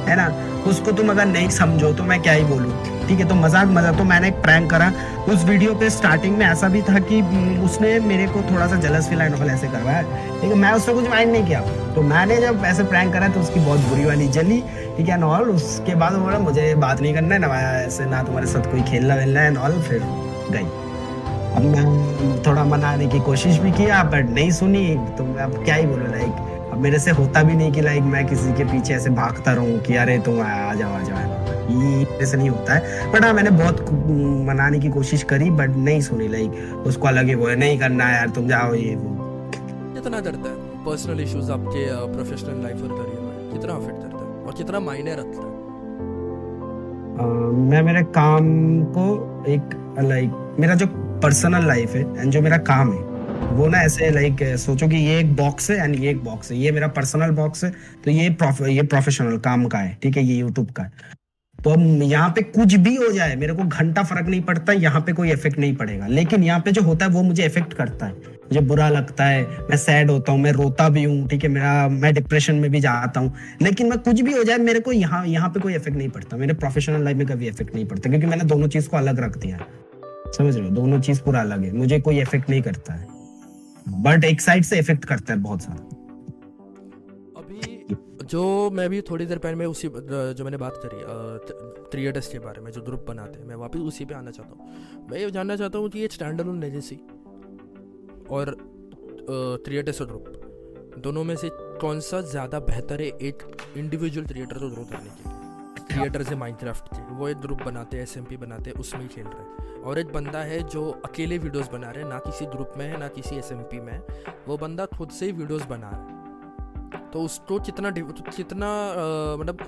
है ना? उसको तुम अगर नहीं समझो तो मैं क्या ही बोलूँ? ठीक है तो मज़ाक मज़ाक तो मैंने एक प्रैंक करा। उस वीडियो पे स्टार्टिंग में ऐसा भी था कि उसने मेरे को थोड़ा सा जलस फील एंड ऐसे करवाया ठीक है, मैं उससे कुछ माइंड नहीं किया। तो मैंने जब ऐसे प्रैंक करा तो उसकी बहुत बुरी वाली जली। ठीक है नॉल उसके बाद बोला, मुझे बात नहीं करना है, ना ऐसे, ना तुम्हारे साथ कोई खेलना वेलना है नॉल फिर गई। अब मैं थोड़ा मनाने की कोशिश भी किया बट नहीं सुनी। तो मैं अब क्या ही बोलूँ लाइक अब मेरे से होता भी नहीं कि लाइक मैं किसी के पीछे ऐसे भागता रहूँ कि, अरे, तुम आ जाओ आ जाओ। ये से नहीं होता है। बट हाँ मैंने बहुत मनाने की कोशिश करी बट नहीं सुनी लाइक उसको अलग ही वो है नहीं करना यार तुम जाओ ये वो। कितना डरता है? पर्सनल इश्यूज़ आपके प्रोफेशनल लाइफ और करियर में कितना अफेक्ट करता है? और कितना मायने रखता है? uh, मैं मेरे काम को एक लाइक मेरा जो पर्सनल लाइफ है एंड जो मेरा काम है वो ना ऐसे लाइक सोचो कि ये एक बॉक्स है एंड ये एक बॉक्स है। ये मेरा पर्सनल बॉक्स है तो ये प्रोफ, ये प्रोफेशनल काम का है ठीक है ये यूट्यूब का है। तो अब यहाँ पे कुछ भी हो जाए, मेरे को घंटा फ़र्क नहीं पड़ता, यहाँ पे कोई इफ़ेक्ट नहीं पड़ेगा। लेकिन यहाँ पे जो होता है, वो मुझे इफ़ेक्ट करता है। मुझे बुरा लगता है, मैं सैड होता हूँ, मैं रोता भी हूँ, ठीक है, मेरा, मैं डिप्रेशन में भी जाता हूँ। लेकिन मैं कुछ भी हो जाए, मेरे को यहाँ यहाँ पे कोई इफ़ेक्ट नहीं पड़ता। मेरे प्रोफेशनल लाइफ में कभी इफ़ेक्ट नहीं पड़ता, क्योंकि मैंने दोनों चीज़ को अलग रख दिया समझ रहे हो? दोनों चीज़ पूरा अलग है। मुझे कोई इफ़ेक्ट नहीं करता है। बट एक साइड से इफ़ेक्ट करता है बहुत सारा। जो मैं भी थोड़ी देर पहले मैं उसी, जो मैंने बात करी थ्रिएटर्स के बारे में, जो ग्रुप बनाते हैं, मैं वापस उसी पे आना चाहता हूँ। मैं ये जानना चाहता हूँ कि ये स्टैंड अलोन एजेंसी और थ्रिएटर्स और ग्रुप दोनों में से कौन सा ज़्यादा बेहतर है एक इंडिविजुअल थिएटर को ग्रो करने के लिए? क्रिएटर्स है माइनक्राफ्ट के, वो एक ग्रुप बनाते हैं एसएमपी बनाते हैं, उसमें खेल रहे हैं। और एक बंदा है जो अकेले वीडियोस बना रहे हैं, ना किसी ग्रुप में है, ना किसी एसएमपी में है। वो बंदा खुद से ही वीडियोस बना रहा है। तो उसको कितना कितना मतलब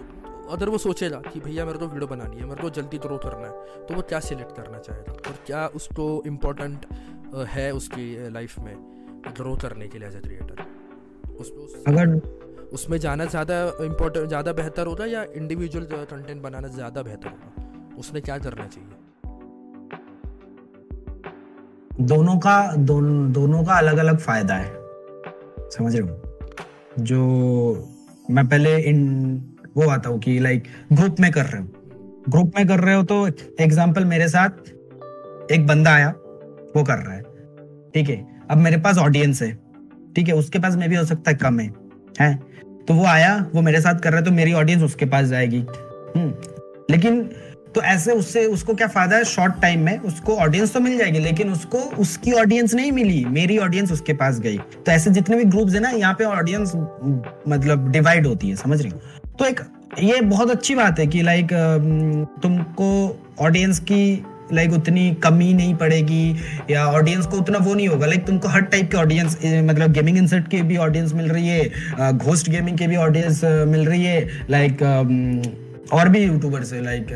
अगर वो सोचेगा कि भैया मेरे को वीडियो बनानी है मेरे को जल्दी ग्रो करना है तो वो क्या सिलेक्ट करना चाहेगा? और क्या उसको इम्पोर्टेंट है उसकी लाइफ में ग्रो करने के लिए एज ए क्रिएटर उस अगर उसमें जाना ज़्यादा इम्पोर्टेंट ज़्यादा बेहतर होगा या इंडिविजुअल कंटेंट बनाना ज़्यादा बेहतर होगा? उसमें क्या करना चाहिए? दोनों का दोन, दोनों का अलग अलग फ़ायदा है। समझ रहे हो? जो मैं पहले इन वो आता हूँ कि लाइक ग्रुप में कर रहे हो। ग्रुप में कर रहे हो तो एग्ज़ाम्पल मेरे साथ एक बंदा आया वो कर रहा है। ठीक है अब मेरे पास ऑडियंस है। ठीक है उसके पास में भी हो सकता है कम है है? तो वो आया वो मेरे साथ कर रहा है तो मेरी ऑडियंस उसके पास जाएगी। हम्म, लेकिन तो ऐसे उससे उसको क्या फ़ायदा है? शॉर्ट टाइम में उसको ऑडियंस तो मिल जाएगी, लेकिन उसको उसकी ऑडियंस नहीं मिली। मेरी ऑडियंस उसके पास गई। तो ऐसे जितने भी ग्रुप्स है ना, यहाँ पे ऑडियंस मतलब डिवाइड होती है, समझ रही हो? तो एक, ये बहुत अच्छी बात है कि लाइक तुमको ऑडियंस की लाइक उतनी कमी नहीं पड़ेगी, या ऑडियंस को उतना वो नहीं होगा। लाइक तुमको हर टाइप के ऑडियंस मतलब गेमिंग इंसर्ट की भी ऑडियंस मिल रही है घोस्ट गेमिंग की भी ऑडियंस मिल रही है। लाइक और भी यूट्यूबर्स है लाइक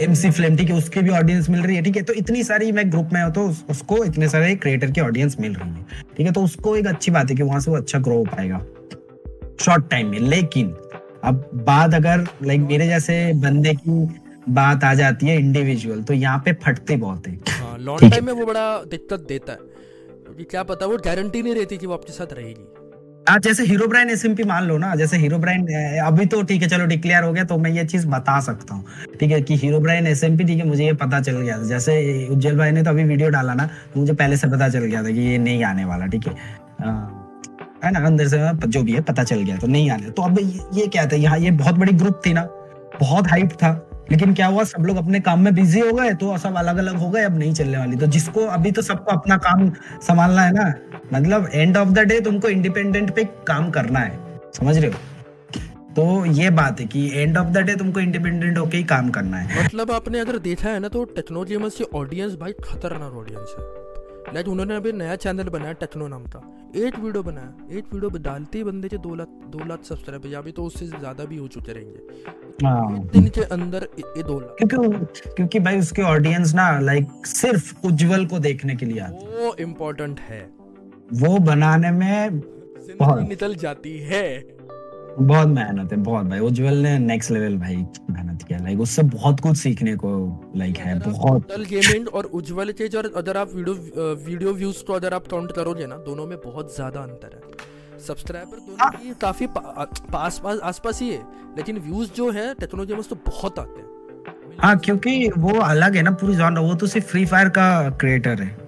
एम सी फ्लेम ठीक है उसकी भी ऑडियंस मिल रही है ठीक है? तो इतनी सारी मैं ग्रुप में हो तो उसको इतने सारे क्रिएटर की ऑडियंस मिल रही है ठीक है? तो उसको एक अच्छी बात है कि वहाँ से वो अच्छा ग्रो हो पाएगा। शॉर्ट टाइम में लेकिन अब बात अगर लाइक मेरे जैसे बंदे की बात आ जाती है इंडिविजुअल तो यहाँ पे फटते बहुत है। लॉन्ग हाँ, टाइम में वो बड़ा दिक्कत देता है क्या पता वो गारंटी नहीं रहती कि वो आपके साथ रहेगी। हाँ जैसे हीरो ब्राइन एस मान लो ना, जैसे हीरो ब्राइन अभी तो ठीक है, चलो डिक्लेयर हो गया तो मैं ये चीज़ बता सकता हूँ। ठीक है, कि हीरो ब्राइन एस ठीक है, मुझे ये पता चल गया था। जैसे उज्जवल भाई ने तो अभी वीडियो डाला ना तो मुझे पहले से पता चल गया था कि ये नहीं आने वाला, ठीक है। है ना, अंदर से जो भी है, पता चल गया तो नहीं आने तो अब ये क्या था, यहाँ ये बहुत बड़ी ग्रुप थी ना, बहुत हाइप था, लेकिन क्या हुआ, सब लोग अपने काम में बिज़ी हो गए तो सब अलग अलग हो गए, अब नहीं चलने वाली। तो जिसको अभी तो सबको अपना काम संभालना है ना मतलब एंड ऑफ़ द डे तुमको इंडिपेंडेंट पे काम करना है। समझ रहे हो? तो ये बात है कि एंड ऑफ़ द डे तुमको इंडिपेंडेंट होके ही काम करना है। मतलब आपने अगर देखा है ना तो टेक्नोलॉजी में से ऑडियंस भाई खतरनाक ऑडियंस है। लाइक उन्होंने अभी नया चैनल बनाया टेक्नो नाम का। एट वीडियो बनाया एट वीडियो डालते ही बंदे के दो लाख दो लाख सब्सक्राइबर या भी तो उससे ज़्यादा भी हो चुके रहेंगे। हाँ। दिन के अंदर ये दो लाख। क्योंकि क्योंकि भाई उसके ऑडियंस ना लाइक सिर्फ़ उज्जवल को देखने के लिए आते वो इम्पोर्टेंट है। वो बनाने में बहुत निकल जाती है। बहुत मेहनत है बहुत भाई। उज्जवल ने नेक्स्ट लेवल भाई मेहनत किया। लाइक उससे बहुत कुछ सीखने को लाइक है बहुत। टोटल गेमिंग और उज्जवल के जो अगर आप वीडियो वीडियो व्यूज़ को अगर आप काउंट करोगे ना दोनों में बहुत ज़्यादा अंतर है। सब्सक्राइबर दोनों की हाँ। काफ़ी पास पास आस पास ही है लेकिन व्यूज़ जो है टेक्नोलॉजी में तो बहुत आते हैं। हाँ क्योंकि वो अलग है ना पूरी जॉनर वो तो सिर्फ़ फ्री फायर का क्रिएटर है।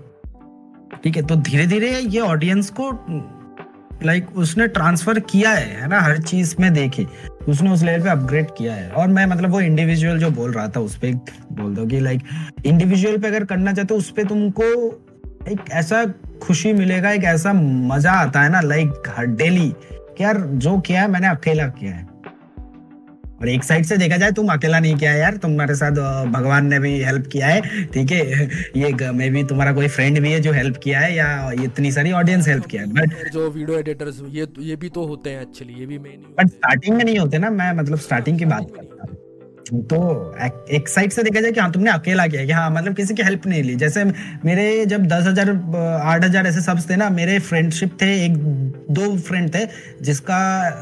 ठीक है तो धीरे धीरे ये ऑडियंस को लाइक उसने ट्रांसफ़र किया है है ना, हर चीज़ में देखे। उसने उस लेवल पे अपग्रेड किया है। और मैं मतलब वो इंडिविजुअल जो बोल रहा था, उस पर बोल दो कि लाइक इंडिविजुअल पे अगर करना चाहते हो उस पर तुमको एक ऐसा खुशी मिलेगा, एक ऐसा मज़ा आता है ना लाइक डेली यार, जो किया है, मैंने अकेला किया है। और एक साइड से देखा जाए तुम अकेला नहीं किया यार। तुम्हारे साथ भगवान ने भी हेल्प किया है ठीक है? ये मे भी तुम्हारा कोई फ्रेंड भी है जो हेल्प किया है या इतनी सारी ऑडियंस हेल्प किया है बट जो वीडियो एडिटर्स ये ये भी तो होते हैं एक्चुअली ये भी मेन बट स्टार्टिंग में नहीं होते ना मैं मतलब स्टार्टिंग की बात कर रहा हूँ। तो एक, साइड से देखा जाए कि हाँ तुमने अकेला किया कि हाँ मतलब किसी की हेल्प नहीं ली। जैसे मेरे जब दस हज़ार आठ हज़ार ऐसे सब्स थे ना मेरे फ्रेंडशिप थे एक दो फ्रेंड थे जिसका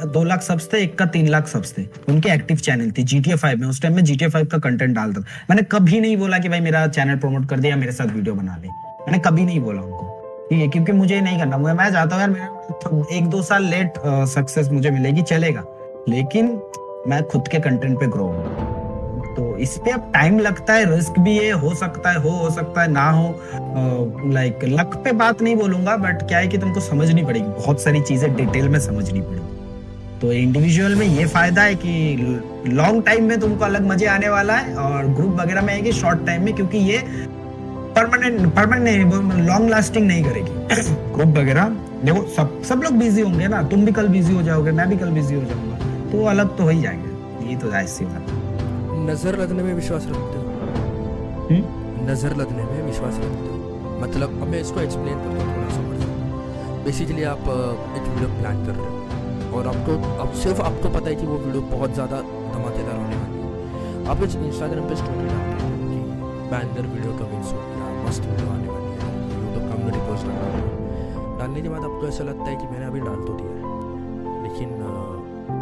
दो लाख सब्स थे एक का तीन लाख सब्स थे। उनकी एक्टिव चैनल थी जी टी फाइव में। उस टाइम में जी टी फाइव का कंटेंट डालता था। मैंने कभी नहीं बोला कि भाई मेरा चैनल प्रमोट कर दिया मेरे साथ वीडियो बना ले मैंने कभी नहीं बोला उनको। ठीक है क्योंकि मुझे नहीं करना। मुझे मैं चाहता हूँ यार मेरा एक दो साल लेट सक्सेस मुझे मिलेगी चलेगा। लेकिन मैं खुद के कंटेंट पे ग्रो हूँ। तो इस पे अब टाइम लगता है रिस्क भी है, हो सकता है, हो हो सकता है, ना हो। लाइक लक पे बात नहीं बोलूँगा बट क्या है कि तुमको समझनी पड़ेगी। बहुत सारी चीज़ें डिटेल में समझनी पड़ेगी। तो इंडिविजुअल में ये फ़ायदा है कि लॉन्ग टाइम में तुमको अलग मज़े आने वाला है और ग्रुप वगैरह में कि शॉर्ट टाइम में, क्योंकि ये परमानेंट परमानेंट लॉन्ग लास्टिंग नहीं करेगी। ग्रुप वगैरह, देखो, सब सब लोग बिज़ी होंगे ना, तुम भी कल बिज़ी हो जाओगे, मैं भी कल बिज़ी हो जाऊँगा। तो अलग तो हो ही जाएँगे। ये तो ज़ाहिर सी बात है। नज़र लगने में विश्वास रखते हो? हम्म? नज़र लगने में विश्वास रखते हो? मतलब अब मैं इसको एक्सप्लेन करता हूँ थोड़ा सा बेसिकली आप एक वीडियो प्लान कर रहे हो। और आपको अब सिर्फ़ आपको पता है कि वो वीडियो बहुत ज़्यादा धमाकेदार होने वाली है। आप इस इंस्टाग्राम पे स्टोरी डालते हो कि बैनर वीडियो कमिंग सून या मस्त वीडियो आने वाली है। यूट्यूब कम्युनिटी पोस्ट डालते हो डालने के बाद आपको ऐसा लगता है कि मैंने अभी डाल तो दिया है। लेकिन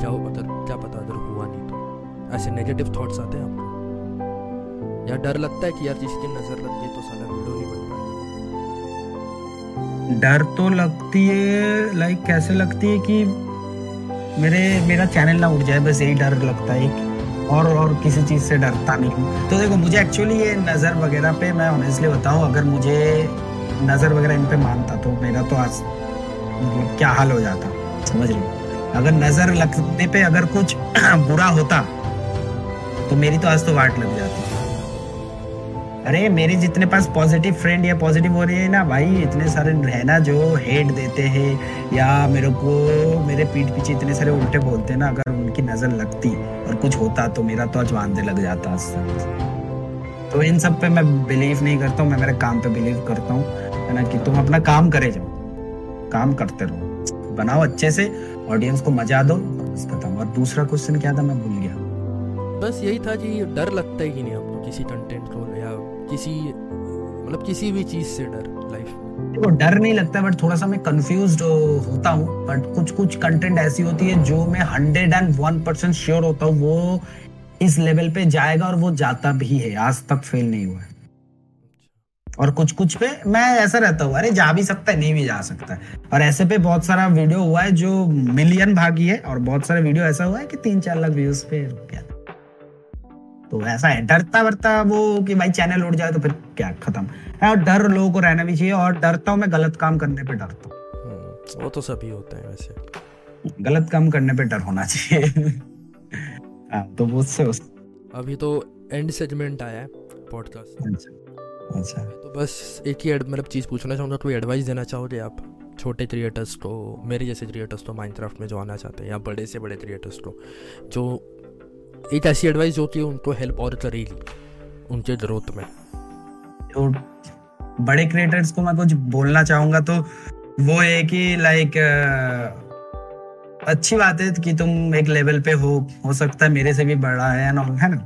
क्या मतलब क्या पता अगर हुआ नहीं तो। ऐसे नेगेटिव थॉट्स आते हैं आपको। या डर लगता है कि यार जिसकी नज़र लग गई तो साला वीडियो नहीं बन पाएगा। डर तो लगती है लाइक कैसे लगती है कि मेरे, मेरा चैनल ना उठ जाए, बस यही डर लगता है और और किसी चीज़ से डरता नहीं हूँ। तो देखो, मुझे एक्चुअली ये नज़र वगैरह पे मैं ऑनेस्टली बताऊँ, अगर मुझे नज़र वगैरह इन पे मानता तो मेरा तो आज मतलब क्या हाल हो जाता, समझ रही अगर नज़र लगने पे अगर कुछ बुरा होता तो मेरी तो आज तो वाट लग जाती। अरे, मेरे जितने पास पॉजिटिव फ्रेंड या पॉजिटिव हो रही है ना भाई, इतने सारे रहना जो हेट देते हैं, या मेरे को, मेरे पीठ पीछे इतने सारे उल्टे बोलते हैं ना, अगर उनकी नज़र लगती और कुछ होता तो मेरा तो आज वादे लग जाता तो इन सब पे मैं बिलीव नहीं करता हूँ, मैं मेरे काम पे बिलीव करता हूँ, है ना, कि तुम अपना काम करे जाओ, काम करते रहो। बनाओ अच्छे से ऑडियंस को मज़ा दो। खत्म। और दूसरा क्वेश्चन क्या था? मैं भूल गया। बस यही था कि डर लगता ही नहीं आपको किसी कंटेंट को या किसी मतलब किसी भी चीज़ से डर लाइफ देखो डर नहीं लगता बट थोड़ा सा मैं कंफ्यूज होता हूँ। बट कुछ कुछ कंटेंट ऐसी होती है जो मैं hundred and one percent sure होता हूँ वो इस लेवल पे जाएगा और वो जाता भी है। आज तक फेल नहीं हुआ है। और कुछ कुछ पे मैं ऐसा रहता हूँ अरे जा भी सकता है नहीं भी जा सकता है। और ऐसे पे बहुत सारा वीडियो हुआ है जो मिलियन भागी है और बहुत सारे वीडियो ऐसा हुआ है कि तीन चार लाख व्यूज़ पे रुक गया। तो ऐसा है डरता वरता वो कि भाई चैनल उड़ जाए तो फिर क्या खत्म। है और डर लोगों को रहना भी चाहिए और डरता हूँ मैं गलत काम करने पे डरता हूँ। हम्म, वो तो सभी होते हैं वैसे। गलत काम करने पे डर होना चाहिए। हाँ तो वो से उस... अभी तो एंड सेगमेंट आया है पॉडकास्ट अच्छा। तो बस एक ही मतलब चीज़ पूछना चाहूँगा कोई एडवाइस देना चाहोगे आप? छोटे क्रिएटर्स को मेरे जैसे क्रिएटर्स को माइनक्राफ्ट में जो आना चाहते हैं या बड़े से बड़े क्रिएटर्स को जो एक ऐसी एडवाइस जो कि उनको हेल्प और करेगी उनके ग्रोथ में। तो बड़े क्रिएटर्स को मैं कुछ बोलना चाहूँगा तो वो है कि लाइक अच्छी बात है कि तुम एक लेवल पे हो हो सकता है मेरे से भी बड़ा है ना है ना?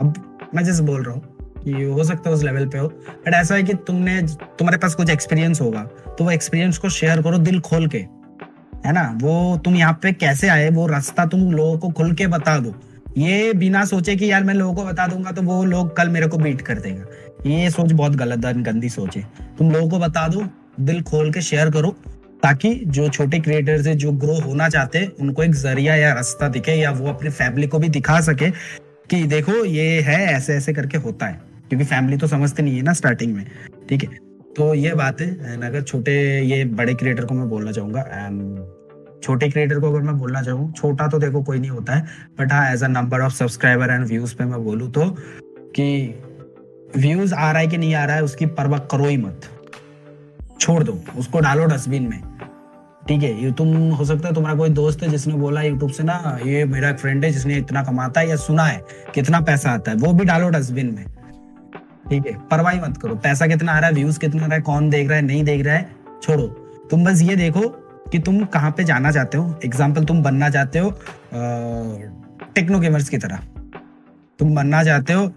अब मैं जैसे बोल रहा हूँ कि हो सकता है उस लेवल पे हो। बट ऐसा है कि तुमने, तुम्हारे पास कुछ एक्सपीरियंस होगा। तो वो एक्सपीरियंस को शेयर करो दिल खोल के। है ना? वो तुम यहाँ पे कैसे आए? वो रास्ता तुम लोगों को खुल के बता दो। ये बिना सोचे कि यार मैं लोगों को बता दूँगा तो वो लोग कल मेरे को बीट कर देगा। ये सोच बहुत गलत है गंदी सोच है। तुम लोगों को बता दो, दिल खोल के शेयर करो, ताकि जो छोटे क्रिएटर है, जो ग्रो होना चाहते हैं, उनको एक ज़रिया या रास्ता दिखे, या वो अपनी फैमिली को भी दिखा सके कि देखो, ये है ऐसे ऐसे करके होता है। क्योंकि फैमिली तो समझते नहीं है ना स्टार्टिंग में। ठीक है? तो ये बात है एंड अगर छोटे ये बड़े क्रिएटर को मैं बोलना चाहूँगा एंड छोटे क्रिएटर को अगर मैं बोलना चाहूँ, छोटा तो देखो कोई नहीं होता है बट हाँ as a number of subscriber and views पे मैं बोलूँ तो कि व्यूज़ आ रहा है कि नहीं आ रहा है, उसकी परवाह करो ही मत। छोड़ दो, उसको डालो डस्टबिन में। ठीक है? ये तुम, हो सकता है तुम्हारा कोई दोस्त है जिसने बोला यूट्यूब से ना, ये मेरा फ्रेंड है जिसने इतना कमाता है या सुना है, कितना पैसा आता है, वो भी डालो डस्टबिन में। ठीक है परवाह मत करो। पैसा कितना आ रहा है व्यूज़ कितना आ रहा है कौन देख रहा है नहीं देख रहा है छोड़ो। तुम बस ये देखो कि तुम कहाँ पे जाना चाहते हो। एग्ज़ाम्पल तुम बनना चाहते हो टेक्नो गेमर्स की तरह। तुम बनना चाहते हो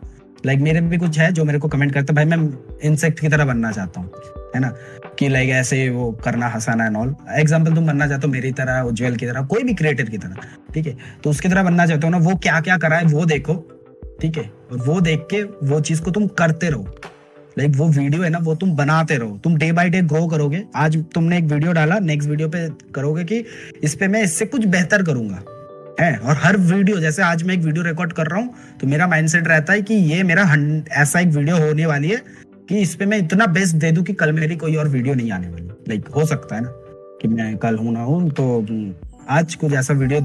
लाइक like, मेरे भी कुछ है जो मेरे को कमेंट करते भाई मैं इंसेक्ट की तरह बनना चाहता हूँ। है ना? कि लाइक ऐसे वो करना हंसाना एंड ऑल एग्ज़ाम्पल तुम बनना चाहते हो मेरी तरह उज्जवल की तरह कोई भी क्रिएटर की तरह। ठीक है? तो उसकी तरह बनना चाहते हो ना वो क्या क्या करा है वो देखो। ठीक है? और वो देख के वो चीज़ को तुम करते रहो। लाइक वो वीडियो है ना, वो तुम बनाते रहो। तुम डे बाय डे ग्रो करोगे। आज तुमने एक वीडियो डाला नेक्स्ट वीडियो पे करोगे कि इस पे मैं इससे कुछ बेहतर करूँगा। है? और हर वीडियो जैसे आज मैं एक वीडियो रिकॉर्ड कर रहा हूँ तो मेरा माइंडसेट रहता है कि ये मेरा ऐसा एक वीडियो होने वाली है कि इस पे मैं इतना बेस्ट दे दूँ कि कल मेरी कोई और वीडियो नहीं आने वाली। लाइक हो सकता है ना कि मैं कल हूँ, ना हूँ तो आज कुछ ऐसा वीडियो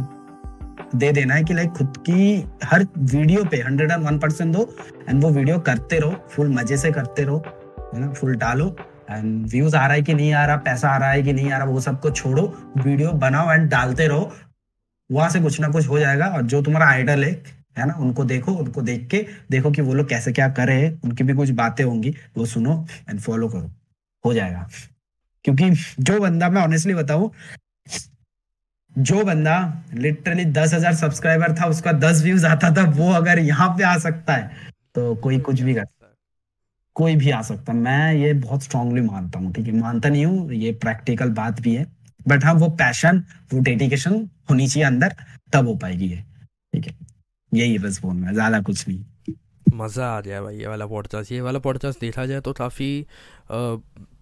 दे देना है कि लाइक खुद की हर वीडियो पे हंड्रेड एंड वन परसेंट दो एंड वो वीडियो करते रहो फुल मज़े से करते रहो, है ना फुल डालो एंड व्यूज़ आ रहा है कि नहीं आ रहा, पैसा आ रहा है कि नहीं आ रहा, वो सबको छोड़ो वीडियो बनाओ एंड डालते रहो, वहाँ से कुछ ना कुछ हो जाएगा, और जो तुम्हारा आइडल है है ना, उनको देखो, उनको देख के देखो कि वो लोग कैसे क्या कर रहे हैं, उनकी भी कुछ बातें होंगी, वो सुनो एंड फॉलो करो, हो जाएगा। क्योंकि जो बंदा, मैं ऑनेस्टली बताऊँ जो बंदा लिटरली दस हज़ार सब्सक्राइबर था, उसका दस व्यूज़ आता था, वो अगर यहाँ पे आ सकता है तो कोई कुछ भी कर कोई भी आ सकता मैं ये बहुत स्ट्रांगली मानता हूँ, ठीक है? मानता नहीं हूँ, ये प्रैक्टिकल बात भी है। बट हाँ वो पैशन वो डेडिकेशन होनी चाहिए अंदर, तब हो पाएगी ये, ठीक है? यही बस बोलना, ज़्यादा कुछ नहीं। मज़ा आ गया भाई, ये वाला पॉडकास्ट ये वाला पॉडकास्ट देखा जाए तो काफ़ी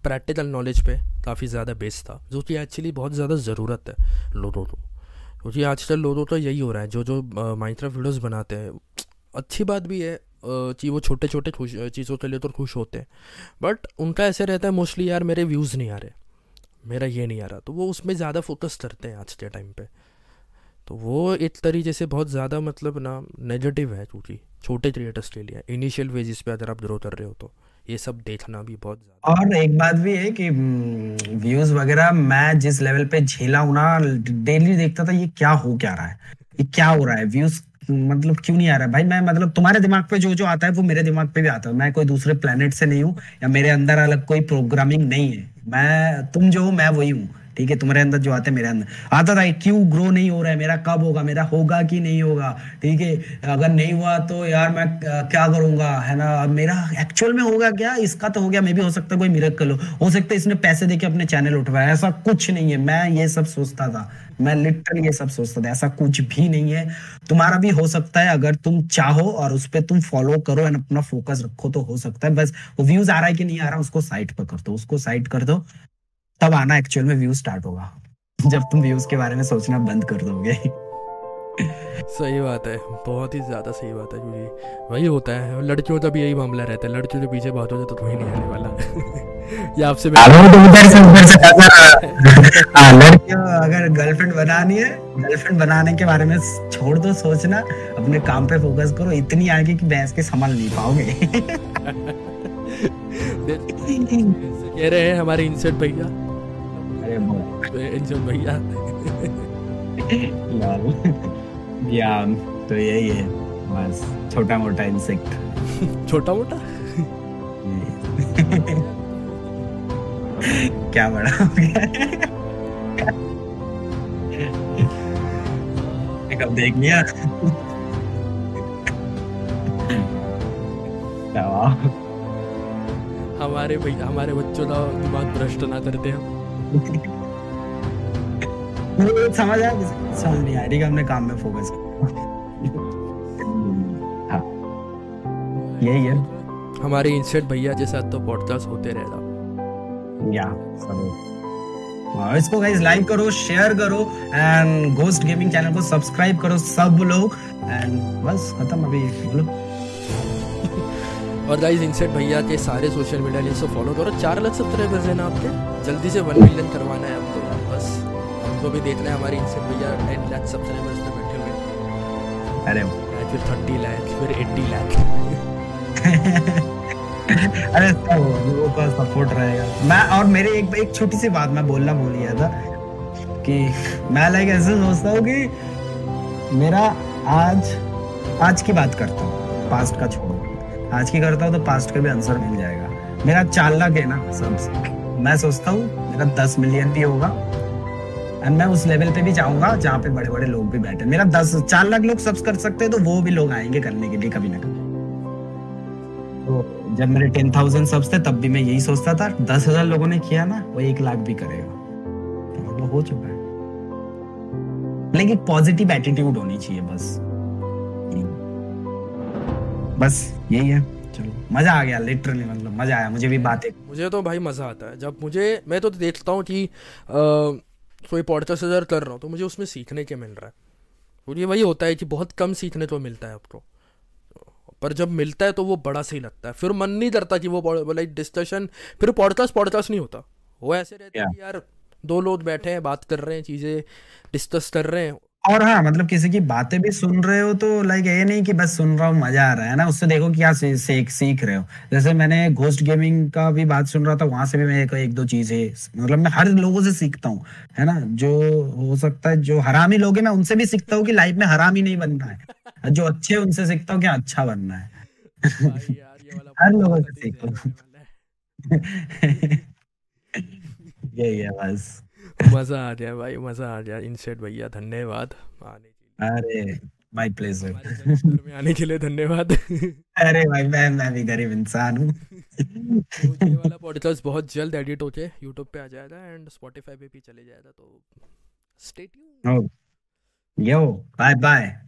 प्रैक्टिकल नॉलेज पे काफ़ी ज़्यादा बेस था, जो कि एक्चुअली बहुत ज़्यादा ज़रूरत है लोगों को। क्योंकि आजकल लोगों का यही हो रहा है जो जो माइक्रोफ वीडियोज़ बनाते हैं, अच्छी बात भी है कि वो छोटे छोटे खुश चीज़ों के लिए तो खुश होते हैं। बट उनका ऐसे रहता है मोस्टली यार मेरे व्यूज़ नहीं आ रहे, मेरा ये नहीं आ रहा। तो वो उसमें ज़्यादा फोकस करते हैं आज के टाइम पे। तो वो एक तरीके से बहुत ज़्यादा मतलब ना नेगेटिव है, क्योंकि छोटे क्रिएटर्स के लिए इनिशियल वेजिस पे अगर आप ग्रो कर रहे हो तो। ये सब देखना भी बहुत और एक बात भी है कि व्यूज़ हम्म, वगैरह मैं जिस लेवल पे झेला हूँ ना डेली देखता था ये क्या हो क्या रहा है ये क्या हो रहा है व्यूज़ मतलब क्यों नहीं आ रहा है? भाई मैं मतलब तुम्हारे दिमाग पे जो जो आता है वो मेरे दिमाग पे भी आता है। मैं कोई दूसरे प्लेनेट से नहीं हूँ या मेरे अंदर अलग कोई प्रोग्रामिंग नहीं है। मैं तुम जो हो मैं वही हूँ। ठीक है, तुम्हारे अंदर जो आते हैं, मेरे अंदर। आता था, क्यों ग्रो नहीं हो रहा है? मेरा कब होगा? मेरा होगा कि नहीं होगा? ठीक है, अगर नहीं हुआ तो यार मैं क्या करूँगा? है ना? मेरा एक्चुअल में होगा क्या? इसका तो हो गया, मे भी हो सकता है कोई मिरकल हो। हो सकता है इसने पैसे देके अपने चैनल उठवाया। ऐसा कुछ नहीं है। मैं ये सब सोचता था। मैं लिटरली ये सब सोचता था। ऐसा कुछ भी नहीं है। तुम्हारा भी हो सकता है, अगर तुम चाहो और उस पर तुम फॉलो करो एंड अपना फोकस रखो तो हो सकता है। बस वो व्यूज़ आ रहा है कि नहीं आ रहा, उसको साइड पर कर दो, उसको साइड कर दो। तब आना एक्चुअल में व्यूज़ स्टार्ट होगा। जब तुम व्यूज़ के बारे में सोचना बंद कर दोगे। सही बात है। बहुत ही ज़्यादा सही बात है क्योंकि वही होता है। लड़कियों का भी यही मामला रहता है। लड़कियों के पीछे बात हो जाए तो कोई नहीं आने वाला। या आपसे तो उधर से उधर से हाँ, लड़कियों अगर गर्लफ्रेंड बनानी है गर्लफ्रेंड बनाने के बारे में छोड़ दो सोचना। अपने काम पे फोकस करो। इतनी आगे कि बहस के संभाल नहीं पाओगे। कह रहे हैं हमारे इंसर्ट भैया। इंजन भैया। या तो यही है। बस छोटा मोटा इंसेक्ट छोटा मोटा क्या बड़ा हो गया? कब देख लिया। हमारे भैया हमारे बच्चों का दिमाग भ्रष्ट ना करते हम। समझ आया समझ नहीं आ रही हमने काम में फोकस हाँ यही है। हमारे इंसेट भैया के साथ तो पॉडकास्ट होते रहेगा या हाँ, इसको गाइस लाइक करो शेयर करो एंड घोस्ट गेमिंग चैनल को सब्सक्राइब करो सब लोग एंड बस खत्म अभी। बोलो और गाइस इनसेट भैया के सारे सोशल मीडिया लिंक्स को फॉलो करो। चार लाख सब्सक्राइबर्स हैं ना आपके। जल्दी से वन मिलियन करवाना है हमको बस। हमको भी देखना है हमारे इनसेट भैया टेन लाख सब्सक्राइबर्स पे बैठे हुए। अरे। फिर थर्टी लाख फिर एट्टी लाख। अरे लोगों का सपोर्ट रहेगा। मैं और मेरे एक एक छोटी सी बात मैं बोलना भूल गया था कि मैं लाइक ऐसे सोचता हूँ कि मेरा आज आज की बात करता हूँ। पास्ट का छोड़ो। आज की करता हूँ तो पास्ट का भी आंसर मिल जाएगा। मेरा चार लाख है ना, सबसे। मैं सोचता हूँ, मेरा दस मिलियन भी होगा एंड मैं उस लेवल पे भी जाऊँगा, जहाँ पे बड़े बड़े लोग भी बैठे। मेरा दस चार लाख लोग सब कर सकते हैं तो वो भी लोग आएँगे करने के लिए कभी ना कभी। तो जब मेरे टेन थाउज़ेंड सब्स थे, तब भी मैं यही सोचता था, दस हज़ार लोगों ने किया ना, वो एक लाख भी करेगा। तो मतलब हो चुका है। लेकिन पॉजिटिव एटीट्यूड होनी चाहिए, बस। बस यही है। चलो मज़ा आ गया लिटरली मतलब मज़ा आया मुझे भी बातें। मुझे तो भाई मज़ा आता है। जब मुझे मैं तो देखता हूँ कि कोई पॉडकास्ट अगर कर रहा हूँ तो मुझे उसमें सीखने के मिल रहा है। और ये वही होता है कि बहुत कम सीखने को मिलता है आपको। पर जब मिलता है तो वो बड़ा सही लगता है। फिर मन नहीं करता कि वो लाइक डिस्कशन फिर पॉडकास्ट पॉडकास्ट नहीं होता। वो ऐसे रहता है कि यार दो लोग बैठे हैं बात कर रहे हैं चीज़ें डिस्कस कर रहे हैं। और हाँ मतलब किसी की बातें भी सुन रहे हो तो लाइक ये नहीं कि बस सुन रहा हूँ मज़ा आ रहा है ना? उससे देखो क्या सीख सीख रहे हो। जैसे मैंने घोस्ट गेमिंग का भी बात सुन रहा था वहाँ से भी मैं एक, एक दो चीज़ें मतलब मैं हर लोगों से सीखता हूँ है ना? जो हो सकता है जो हरामी लोग हैं मैं उनसे भी सीखता हूँ कि लाइफ में हरामी नहीं बनना है। जो अच्छे उनसे सीखता हूँ क्या अच्छा बनना है। हर लोगों से सीखता हूँ यही है बस। मज़ा आ गया भाई मज़ा आ जाए इनसेट भैया धन्यवाद। आने के लिए। अरे माय प्लेजर में आने के लिए धन्यवाद। अरे भाई मैं मैं भी गरीब इंसान हूँ। तो ये वाला पॉडकास्ट बहुत जल्द एडिट होके यूट्यूब पे आ जाएगा एंड स्पॉटिफाई पे भी चले जाएगा तो stay tune yo bye bye